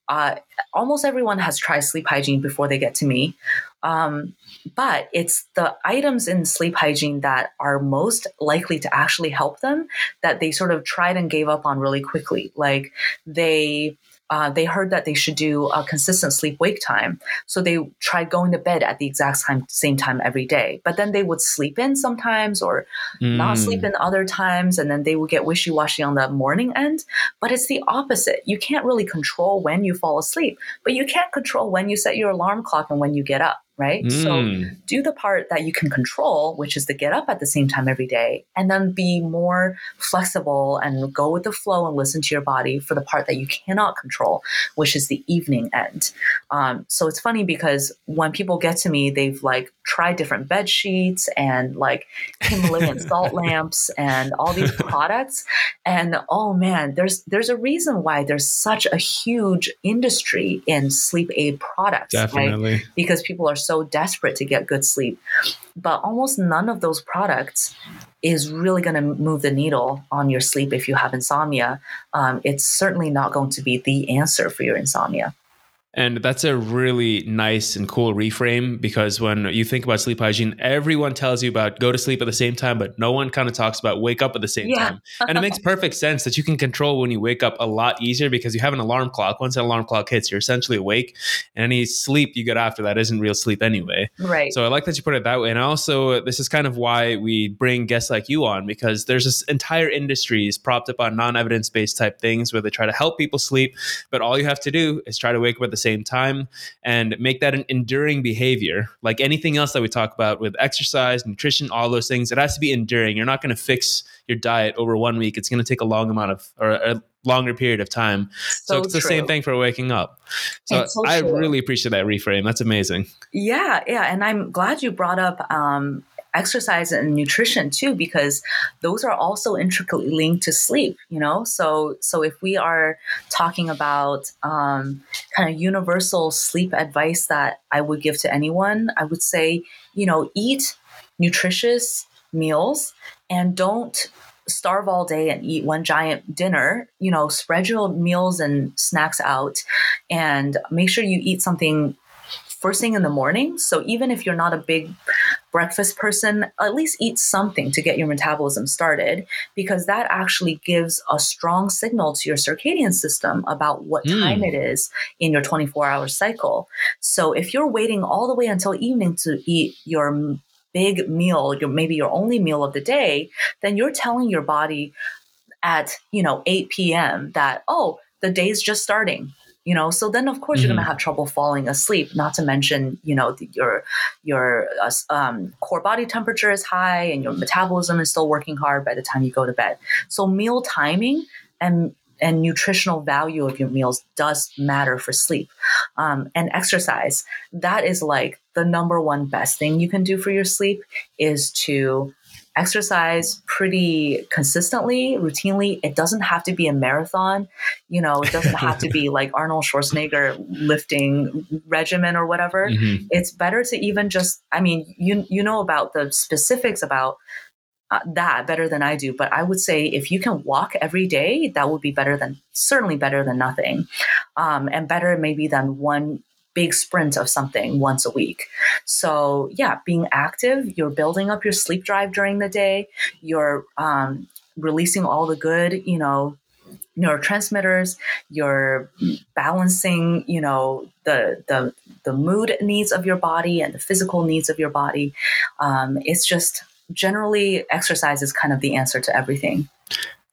uh, almost everyone has tried sleep hygiene before they get to me. Um, but it's the items in sleep hygiene that are most likely to actually help them that they sort of tried and gave up on really quickly. Like they uh, they heard that they should do a consistent sleep wake time. So they tried going to bed at the exact time, same time every day. But then they would sleep in sometimes or mm. not sleep in other times. And then they would get wishy washy on the morning end. But it's the opposite. You can't really control when you fall asleep, but you can't control when you set your alarm clock and when you get up right? Mm. So do the part that you can control, which is to get up at the same time every day, and then be more flexible and go with the flow and listen to your body for the part that you cannot control, which is the evening end. Um, so it's funny because when people get to me, they've like tried different bed sheets and like Himalayan salt lamps and all these products, and oh man, there's there's a reason why there's such a huge industry in sleep aid products, Definitely. right? Because people are so desperate to get good sleep. But almost none of those products is really going to move the needle on your sleep if you have insomnia. Um, it's certainly not going to be the answer for your insomnia. And that's a really nice and cool reframe because when you think about sleep hygiene, everyone tells you about go to sleep at the same time, but no one kind of talks about wake up at the same yeah. time. And it makes perfect sense that you can control when you wake up a lot easier because you have an alarm clock. Once an alarm clock hits, you're essentially awake. And any sleep you get after that isn't real sleep anyway. Right. So I like that you put it that way. And also, this is kind of why we bring guests like you on because there's this entire industry is propped up on non evidence based type things where they try to help people sleep. But all you have to do is try to wake up at the same time and make that an enduring behavior. Like anything else that we talk about with exercise, nutrition, all those things, it has to be enduring. You're not going to fix your diet over one week. It's going to take a long amount of, or a longer period of time. So, so it's the same thing for waking up. So, so I true. really appreciate that reframe. That's amazing. Yeah. Yeah. And I'm glad you brought up, um, exercise and nutrition too because those are also intricately linked to sleep you know so so if we are talking about um, kind of universal sleep advice that i would give to anyone i would say you know eat nutritious meals and don't starve all day and eat one giant dinner you know spread your meals and snacks out and make sure you eat something first thing in the morning. So even if you're not a big breakfast person, at least eat something to get your metabolism started because that actually gives a strong signal to your circadian system about what mm. time it is in your 24 hour cycle. So if you're waiting all the way until evening to eat your big meal, your maybe your only meal of the day, then you're telling your body at, you know, 8 p.m. that, oh, the day's just starting you know? So then of course mm-hmm. you're going to have trouble falling asleep not to mention you know the, your your uh, um, core body temperature is high and your metabolism is still working hard by the time you go to bed. So meal timing and and nutritional value of your meals does matter for sleep um, and exercise. That is like the number one best thing you can do for your sleep is to exercise pretty consistently, routinely. It doesn't have to be a marathon. You know, it doesn't have to be like Arnold Schwarzenegger lifting regimen or whatever. Mm-hmm. It's better to even just, I mean, you, you know about the specifics about uh, that better than I do. But I would say if you can walk every day, that would be better than certainly better than nothing, um, and better maybe than one big sprint of something once a week. So, yeah, being active, you're building up your sleep drive during the day, you're um, releasing all the good, you know, neurotransmitters you're balancing you know the the the mood needs of your body and the physical needs of your body. Um, it's just generally exercise is kind of the answer to everything.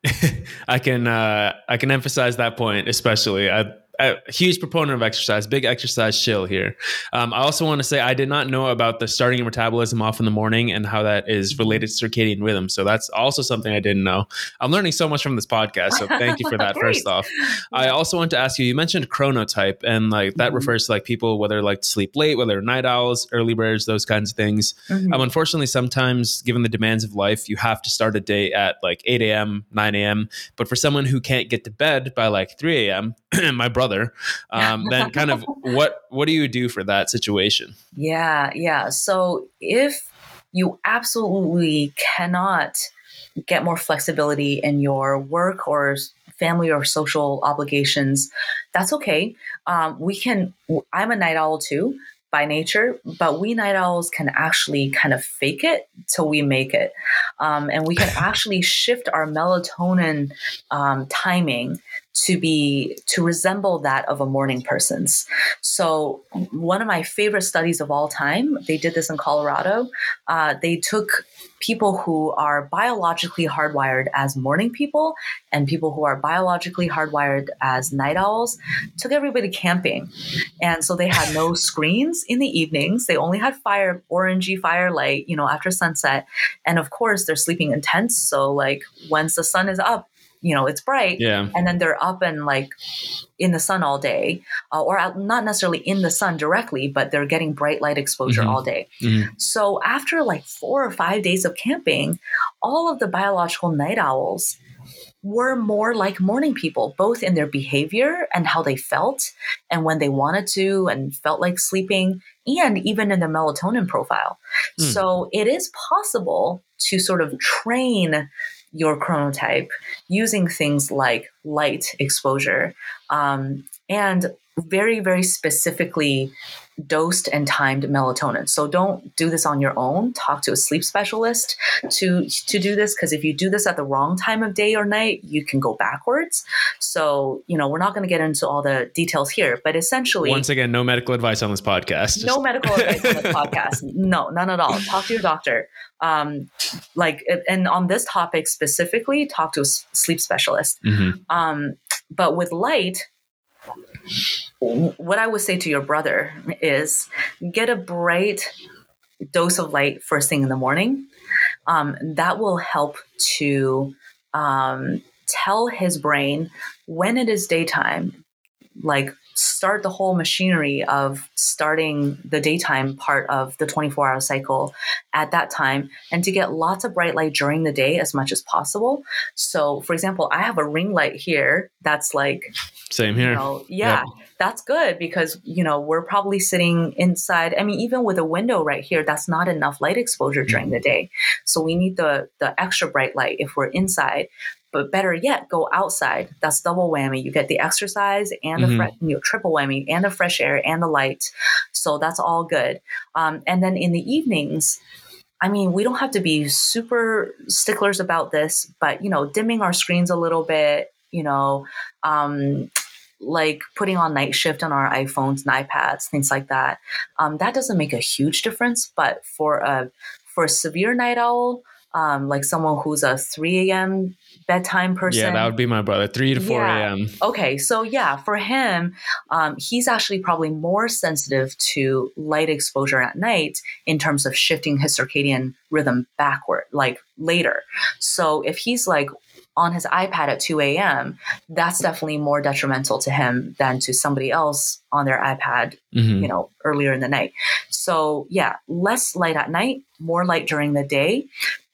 I can uh, i can emphasize that point especially. I a huge proponent of exercise, big exercise chill here. Um, I also want to say I did not know about the starting your metabolism off in the morning and how that is related to circadian rhythm. So that's also something I didn't know. I'm learning so much from this podcast. So thank you for that. first off, I also want to ask you. You mentioned chronotype, and like that mm-hmm. refers to like people whether like to sleep late, whether night owls, early birds, those kinds of things. Mm-hmm. Um, unfortunately, sometimes given the demands of life, you have to start a day at like 8 a.m., 9 a.m. But for someone who can't get to bed by like 3 a.m., my brother um, then kind of what what do you do for that situation? Yeah, yeah. So if you absolutely cannot get more flexibility in your work or family or social obligations, that's okay. Um, we can. I'm a night owl too by nature, but we night owls can actually kind of fake it till we make it. Um, and we can actually shift our melatonin um, timing to be to resemble that of a morning person's. So one of my favorite studies of all time they did this in colorado uh, they took people who are biologically hardwired as morning people and people who are biologically hardwired as night owls took everybody camping. And so they had no screens in the evenings. They only had fire orangey firelight you know after sunset. And of course they're sleeping intense so like once the sun is up you know it's bright yeah and then they're up and like in the sun all day uh, or out, not necessarily in the sun directly but they're getting bright light exposure mm-hmm. all day mm-hmm. so after like four or five days of camping all of the biological night owls were more like morning people, both in their behavior and how they felt, and when they wanted to and felt like sleeping, and even in their melatonin profile. Mm. So it is possible to sort of train your chronotype using things like light exposure. Um, and very, very specifically dosed and timed melatonin. So don't do this on your own. Talk to a sleep specialist to to do this because if you do this at the wrong time of day or night, you can go backwards. So, you know, we're not going to get into all the details here, but essentially Once again, no medical advice on this podcast. Just- no medical advice on this podcast. No, none at all. Talk to your doctor. Um, like, and on this topic specifically, talk to a sleep specialist. Mhm. Um, but with light, what I would say to your brother is get a bright dose of light first thing in the morning. Um, that will help to um, tell his brain when it is daytime, like start the whole machinery of starting the daytime part of the 24 hour cycle at that time and to get lots of bright light during the day as much as possible. So, for example, I have a ring light here that's like Same here. you know, yeah, that's good because you know we're probably sitting inside. I mean, even with a window right here, that's not enough light exposure during mm. the day. So we need the the extra bright light if we're inside. But better yet, go outside. That's double whammy. You get the exercise and the Mhm. fre- you know, triple whammy and the fresh air and the light. So that's all good. Um, and then in the evenings, I mean, we don't have to be super sticklers about this, but you know, dimming our screens a little bit, you know, um, like putting on night shift on our iPhones and iPads, things like that. Um, that doesn't make a huge difference, but for a for a severe night owl, um, like someone who's a 3 a.m. bedtime person, Yeah, that would be my brother. 3 to 4 Yeah. a.m. Okay, so yeah, for him, um, he's actually probably more sensitive to light exposure at night in terms of shifting his circadian rhythm backward, like later. So if he's like on his iPad at 2 a.m., that's definitely more detrimental to him than to somebody else on their iPad, Mhm. you know, earlier in the night. So yeah, less light at night, more light during the day,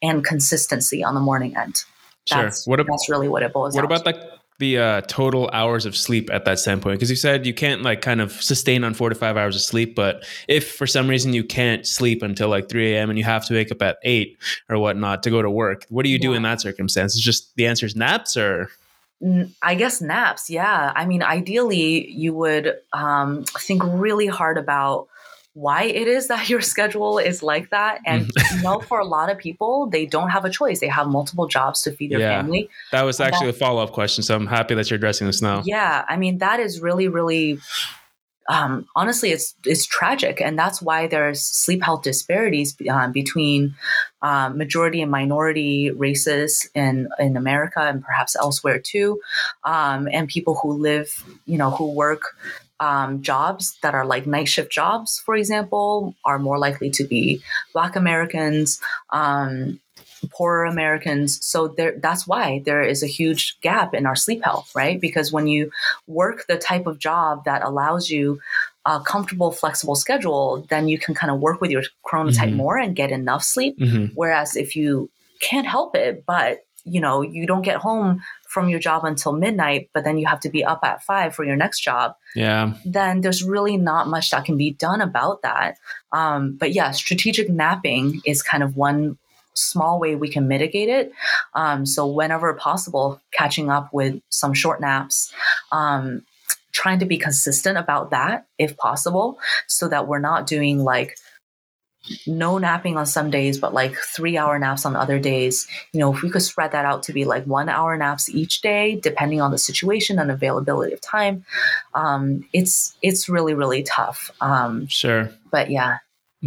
and consistency on the morning end. Sure. That's, What, ab- that's really what it boils what down about to. like the uh, total hours of sleep at that standpoint? Because you said you can't like kind of sustain on four to five hours of sleep, but if for some reason you can't sleep until like 3 a.m. and you have to wake up at 8 or whatnot to go to work, what do you do Yeah. in that circumstance? Is just the answer is naps or? I guess naps. Yeah. I mean, ideally, you would um, think really hard about why it is that your schedule is like that. And, you know, for a lot of people, they don't have a choice. They have multiple jobs to feed their Yeah. family. That was actually a follow up question. So I'm happy that you're addressing this now. Yeah. I mean, that is really, really. Um, honestly, it's it's tragic, and that's why there's sleep health disparities um, between um, majority and minority races in in America and perhaps elsewhere too, um, and people who live, you know, who work um, jobs that are like night shift jobs, for example, are more likely to be Black Americans, um, poorer Americans. So there, that's why there is a huge gap in our sleep health, right? Because when you work the type of job that allows you a comfortable, flexible schedule, then you can kind of work with your chronotype Mhm. more and get enough sleep. hmm Whereas if you can't help it, but you know, you don't get home from your job until midnight, but then you have to be up at five for your next job, Yeah. then there's really not much that can be done about that. Um, but yeah, strategic napping is kind of one small way we can mitigate it. Um, so whenever possible, catching up with some short naps. Um, trying to be consistent about that if possible so that we're not doing like no napping on some days but like three hour naps on other days you know if we could spread that out to be like one hour naps each day depending on the situation and availability of time um, it's it's really really tough um, Sure. but yeah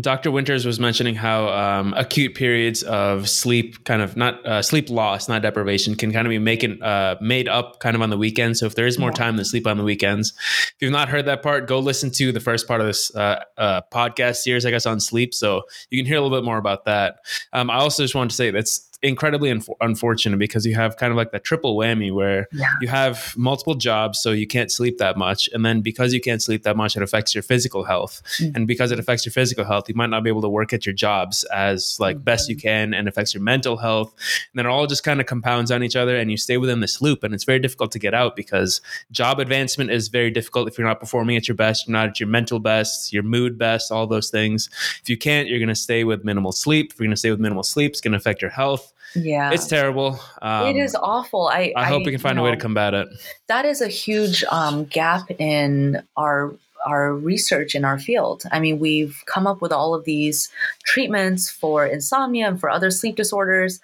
Dr. Winters was mentioning how um, acute periods of sleep, kind of not uh, sleep loss, not deprivation, can kind of be making uh, made up kind of on the weekends. So if there is more Yeah. time to sleep on the weekends, if you've not heard that part, go listen to the first part of this uh, uh, podcast series, I guess, on sleep. So you can hear a little bit more about that. Um, I also just wanted to say that's incredibly unf- unfortunate because you have kind of like that triple whammy where yeah. you have multiple jobs so you can't sleep that much and then because you can't sleep that much it affects your physical health. Mm. and because it affects your physical health you might not be able to work at your jobs as like best you can and affects your mental health. And then it all just kind of compounds on each other and you stay within this loop and it's very difficult to get out because job advancement is very difficult if you're not performing at your best you're not at your mental best your mood best all those things. If you can't you're going to stay with minimal sleep. If you're going to stay with minimal sleep it's going to affect your health Yeah. it's terrible. Um, it is awful. I, I hope we can find a way to combat it. That is a huge um, gap in our our research in our field. I mean, we've come up with all of these treatments for insomnia and for other sleep disorders,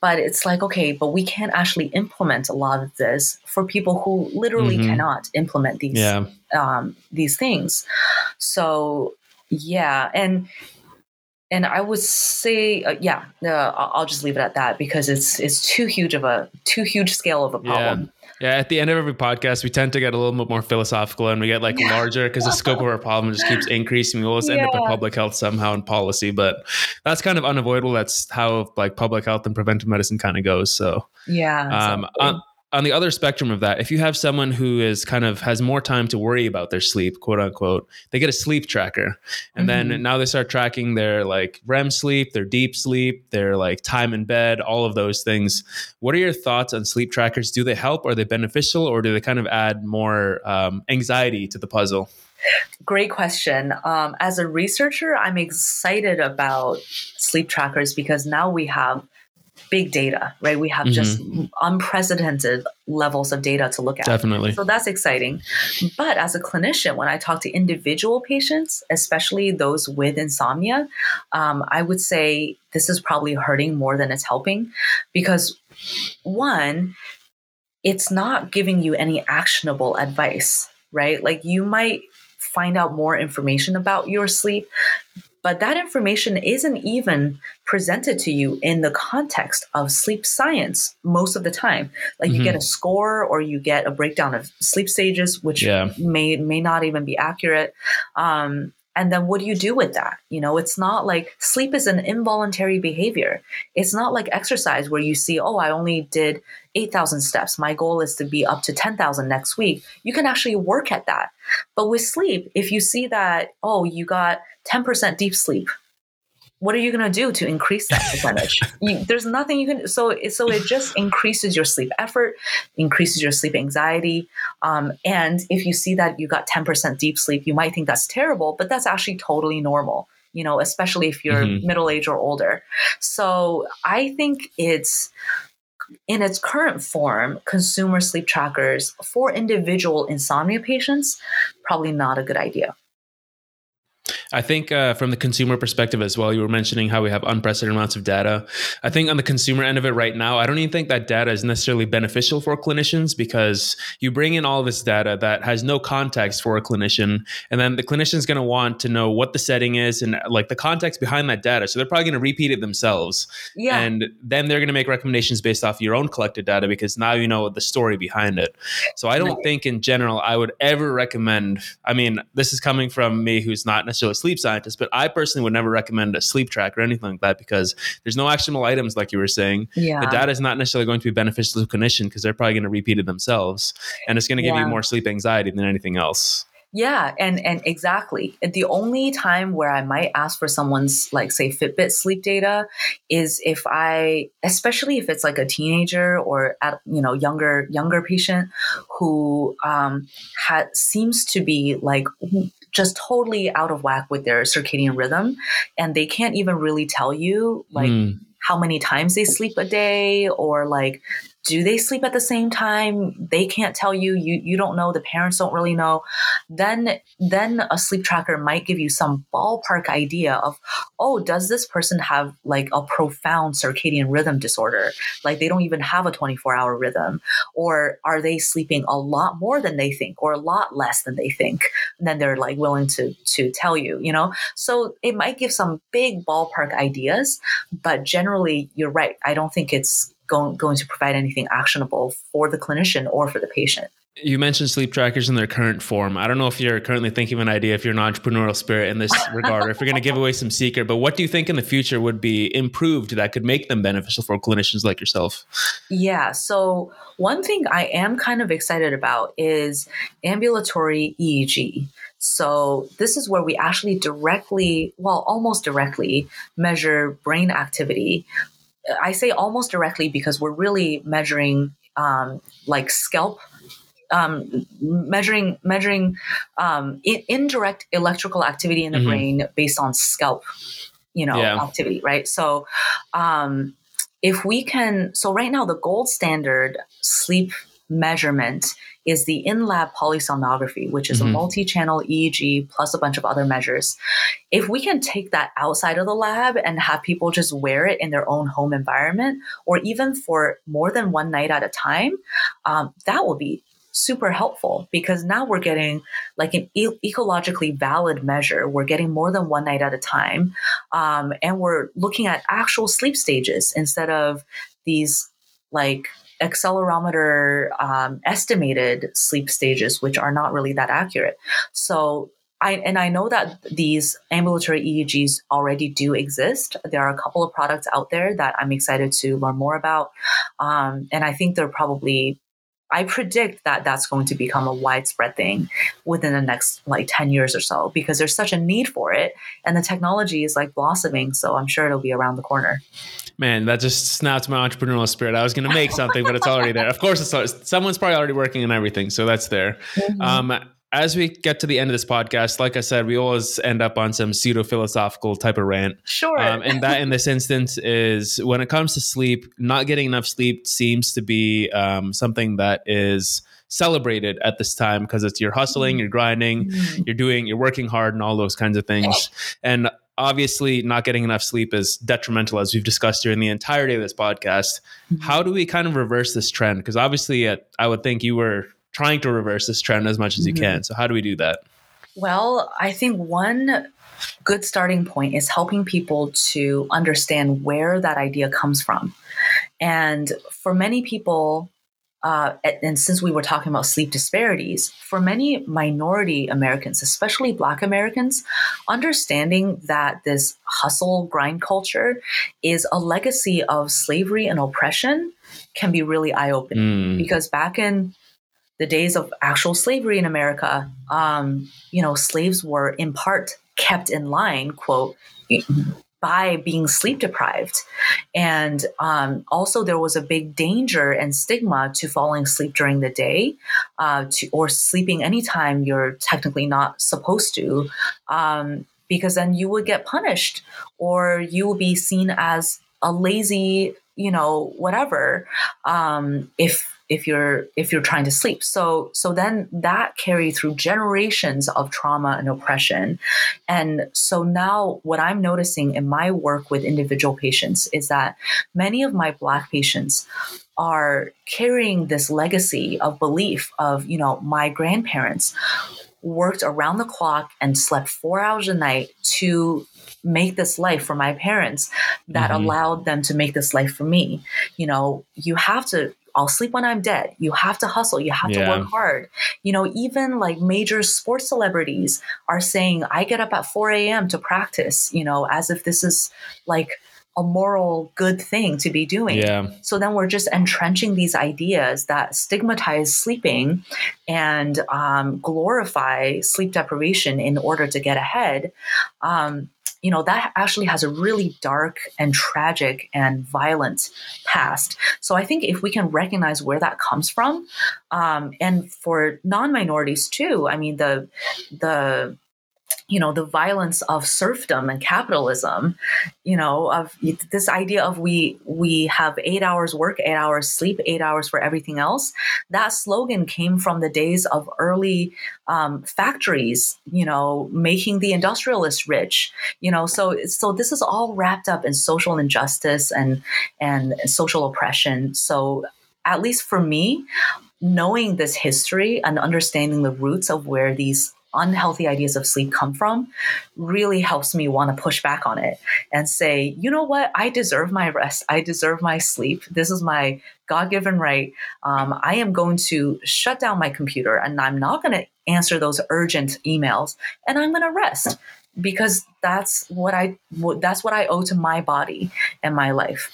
but it's like okay, but we can't actually implement a lot of this for people who literally Mhm. cannot implement these Yeah, um, these things. So yeah, and and I would say uh, yeah, uh, I'll I'll just leave it at that because it's it's too huge of a too huge scale of a problem. yeah. yeah At the end of every podcast, we tend to get a little bit more philosophical and we get like larger because the scope of our problem just keeps increasing. We always end up in public health somehow in policy, but that's kind of unavoidable. That's how like public health and preventive medicine kind of goes. So Yeah. um, exactly. on, on the other spectrum of that, if you have someone who is kind of has more time to worry about their sleep, quote unquote, they get a sleep tracker, and then Mhm. now they start tracking their like REM sleep, their deep sleep, their like time in bed, all of those things. What are your thoughts on sleep trackers? Do they help? Are they beneficial, or do they kind of add more um, anxiety to the puzzle? Great question. Um, as a researcher, I'm excited about sleep trackers because now we have big data, right? We have just unprecedented levels of data to look at. Definitely. So that's exciting. But as a clinician, when I talk to individual patients, especially those with insomnia, um, I would say this is probably hurting more than it's helping because one, it's not giving you any actionable advice, right? Like you might find out more information about your sleep, but that information isn't even presented to you in the context of sleep science most of the time. Like you Mhm. get a score or you get a breakdown of sleep stages, which Yeah. may may not even be accurate. Um, and then what do you do with that? You know, it's not like sleep is an involuntary behavior. It's not like exercise where you see, oh, I only did 8,000 steps. My goal is to be up to 10,000 next week. You can actually work at that. But with sleep, if you see that, oh, you got 10% deep sleep, what are you going to do to increase that percentage? you, there's nothing you can. So, it- so it just increases your sleep effort, increases your sleep anxiety. Um, and if you see that you got 10% deep sleep, you might think that's terrible, but that's actually totally normal. You know, especially if you're Mhm. middle age or older. So I think it's in its current form, consumer sleep trackers for individual insomnia patients, probably not a good idea. I think uh, from the consumer perspective as well, you were mentioning how we have unprecedented amounts of data. I think on the consumer end of it right now, I don't even think that data is necessarily beneficial for clinicians because you bring in all this data that has no context for a clinician, and then the clinician is going to want to know what the setting is and like the context behind that data. So they're probably going to repeat it themselves, Yeah. and then they're going to make recommendations based off your own collected data because now you know the story behind it. So I don't Right. think in general I would ever recommend. I mean, this is coming from me who's not necessarily sleep scientist, but I personally would never recommend a sleep tracker anything like that because there's no actionable items like you were saying. yeah. The data is not necessarily going to be beneficial to the clinician because they're probably going to repeat it themselves, and it's going to give Yeah. you more sleep anxiety than anything else. Yeah, and and exactly. The only time where I might ask for someone's like say Fitbit sleep data is if I especially if it's like a teenager or at you know younger younger patient who um had seems to be like just totally out of whack with their circadian rhythm and they can't even really tell you like Mm. how many times they sleep a day or like do they sleep at the same time? They can't tell you. You you don't know. The parents don't really know. Then then a sleep tracker might give you some ballpark idea of oh does this person have like a profound circadian rhythm disorder? Like they don't even have a 24 hour rhythm. Or are they sleeping a lot more than they think or a lot less than they think then they're like willing to to tell you you know? So it might give some big ballpark ideas but generally you're right. I don't think it's going, going to provide anything actionable for the clinician or for the patient You mentioned sleep trackers in their current form. I don't know if you're currently thinking of an idea, if you're an entrepreneurial spirit in this regard, or if you're going to give away some secret, but what do you think in the future would be improved that could make them beneficial for clinicians like yourself? Yeah. So one thing I am kind of excited about is ambulatory EEG. So this is where we actually directly, well, almost directly measure brain activity. I say almost directly because we're really measuring um, like scalp. Um, measuring measuring um, i- indirect electrical activity in the Mhm. brain based on scalp, you know, Yeah. activity, right? So, um, if we can, so right now, the gold standard sleep measurement is the in lab polysomnography, which is mm-hmm. a multi channel EEG plus a bunch of other measures. If we can take that outside of the lab and have people just wear it in their own home environment, or even for more than one night at a time, um, that will be super helpful because now we're getting like an e- ecologically valid measure. We're getting more than one night at a time. Um, and we're looking at actual sleep stages instead of these like accelerometer um, estimated sleep stages, which are not really that accurate. So I, and I know that these ambulatory EEGs already do exist. There are a couple of products out there that I'm excited to learn more about. Um, and I think they're probably, I predict that that's going to become a widespread thing within the next like 10 years or so because there's such a need for it. And the technology is like blossoming. So I'm sure it'll be around the corner. Man, that just snaps my entrepreneurial spirit. I was going to make something, but it's already there. Of course, it's someone's probably already working on everything, so that's there. Mm-hmm. Um, as we get to the end of this podcast, like I said, we always end up on some pseudo philosophical type of rant. Sure. Um, and that in this instance is when it comes to sleep, not getting enough sleep seems to be um, something that is celebrated at this time because it's you're hustling, you're grinding, mm-hmm. you're doing, you're working hard, and all those kinds of things. And obviously not getting enough sleep is detrimental as we've discussed during the entirety of this podcast. Mm-hmm. how do we kind of reverse this trend? Because obviously uh, i would think you were trying to reverse this trend as much as you mm-hmm. can. So how do we do that? Well i think one good starting point is helping people to understand where that idea comes from. And for many people uh, and since we were talking about sleep disparities, for many minority Americans, especially Black Americans, understanding that this hustle grind culture is a legacy of slavery and oppression can be really eye opening. Mm. Because back in the days of actual slavery in America, um, you know, slaves were in part kept in line, quote, by being sleep deprived. And um, also, there was a big danger and stigma to falling asleep during the day uh, to, or sleeping anytime you're technically not supposed to, um, because then you would get punished or you will be seen as a lazy, you know, whatever, um, if if you're if you're trying to sleep so so then that carried through generations of trauma and oppression and so now what i'm noticing in my work with individual patients is that many of my black patients are carrying this legacy of belief of you know my grandparents worked around the clock and slept 4 hours a night to make this life for my parents that mm-hmm. allowed them to make this life for me. You know, you have to I'll sleep when I'm dead. You have to hustle. You have yeah. to work hard. You know, even like major sports celebrities are saying, I get up at 4 a.m. to practice, you know, as if this is like a moral good thing to be doing. Yeah. So then we're just entrenching these ideas that stigmatize sleeping and um, glorify sleep deprivation in order to get ahead. Um, you know, that actually has a really dark and tragic and violent past. So I think if we can recognize where that comes from, um, and for non-minorities too, I mean the the you know the violence of serfdom and capitalism you know of this idea of we we have eight hours work eight hours sleep eight hours for everything else. That slogan came from the days of early um, factories you know making the industrialists rich you know. So so this is all wrapped up in social injustice and and social oppression. So at least for me knowing this history and understanding the roots of where these unhealthy ideas of sleep come from really helps me want to push back on it and say, you know what? I deserve my rest. I deserve my sleep. This is my God given right. Um, I am going to shut down my computer and I'm not going to answer those urgent emails and I'm going to rest because that's what I that's what I owe to my body and my life.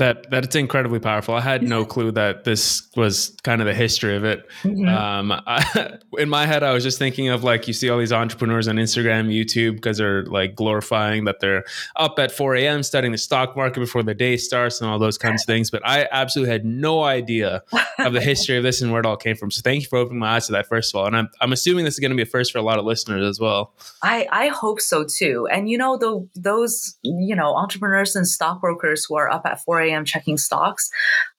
That that's incredibly powerful. I had no clue that this was kind of the history of it. Mm-hmm. Um, I, in my head, I was just thinking of like you see all these entrepreneurs on Instagram, YouTube, because they're like glorifying that they're up at 4 a.m. studying the stock market before the day starts and all those kinds of things. But I absolutely had no idea of the history of this and where it all came from. So thank you for opening my eyes to that first of all. And I'm I'm assuming this is going to be a first for a lot of listeners as well. I I hope so too. And you know the those you know entrepreneurs and stockbrokers who are up at 4 a.m am checking stocks.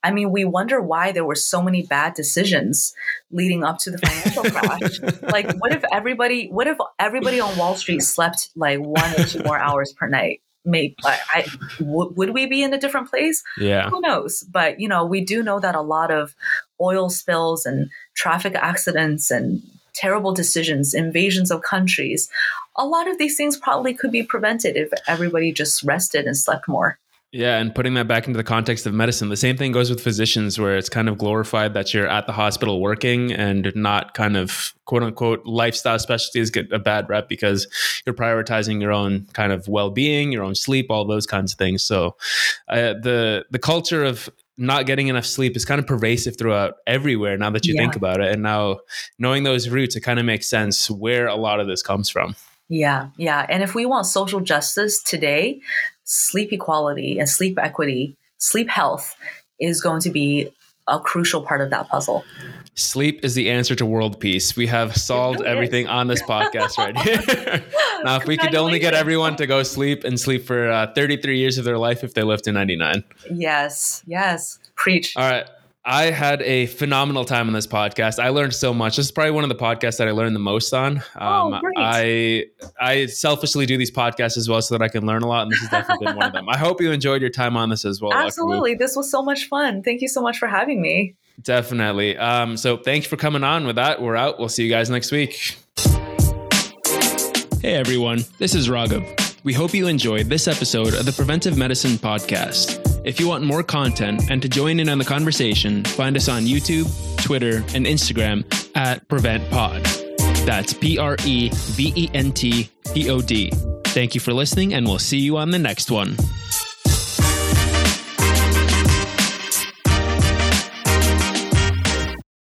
I mean, we wonder why there were so many bad decisions leading up to the financial crash. Like, what if everybody, what if everybody on Wall Street slept like one or two more hours per night? Maybe I, I w- would we be in a different place? Yeah, who knows? But you know, we do know that a lot of oil spills and traffic accidents and terrible decisions, invasions of countries, a lot of these things probably could be prevented if everybody just rested and slept more. Yeah, and putting that back into the context of medicine, the same thing goes with physicians, where it's kind of glorified that you're at the hospital working and not kind of quote unquote lifestyle specialties get a bad rep because you're prioritizing your own kind of well being, your own sleep, all those kinds of things. So uh, the the culture of not getting enough sleep is kind of pervasive throughout everywhere now that you yeah. think about it. And now knowing those roots, it kind of makes sense where a lot of this comes from. Yeah, yeah. And if we want social justice today, sleep equality and sleep equity, sleep health is going to be a crucial part of that puzzle. Sleep is the answer to world peace. We have solved everything on this podcast right here. now, if we could only get everyone to go sleep and sleep for uh, 33 years of their life if they lived to 99. Yes, yes. Preach. All right. I had a phenomenal time on this podcast. I learned so much. This is probably one of the podcasts that I learned the most on. Oh, um, oh, great. I I selfishly do these podcasts as well so that I can learn a lot, and this has definitely been one of them. I hope you enjoyed your time on this as well. Absolutely, this was so much fun. Thank you so much for having me. Definitely. Um, so thanks for coming on. With that, we're out. We'll see you guys next week. Hey everyone, this is Raghav. We hope you enjoyed this episode of the Preventive Medicine Podcast. If you want more content and to join in on the conversation, find us on YouTube, Twitter, and Instagram at PreventPod. That's P R E V E N T P O D. Thank you for listening, and we'll see you on the next one.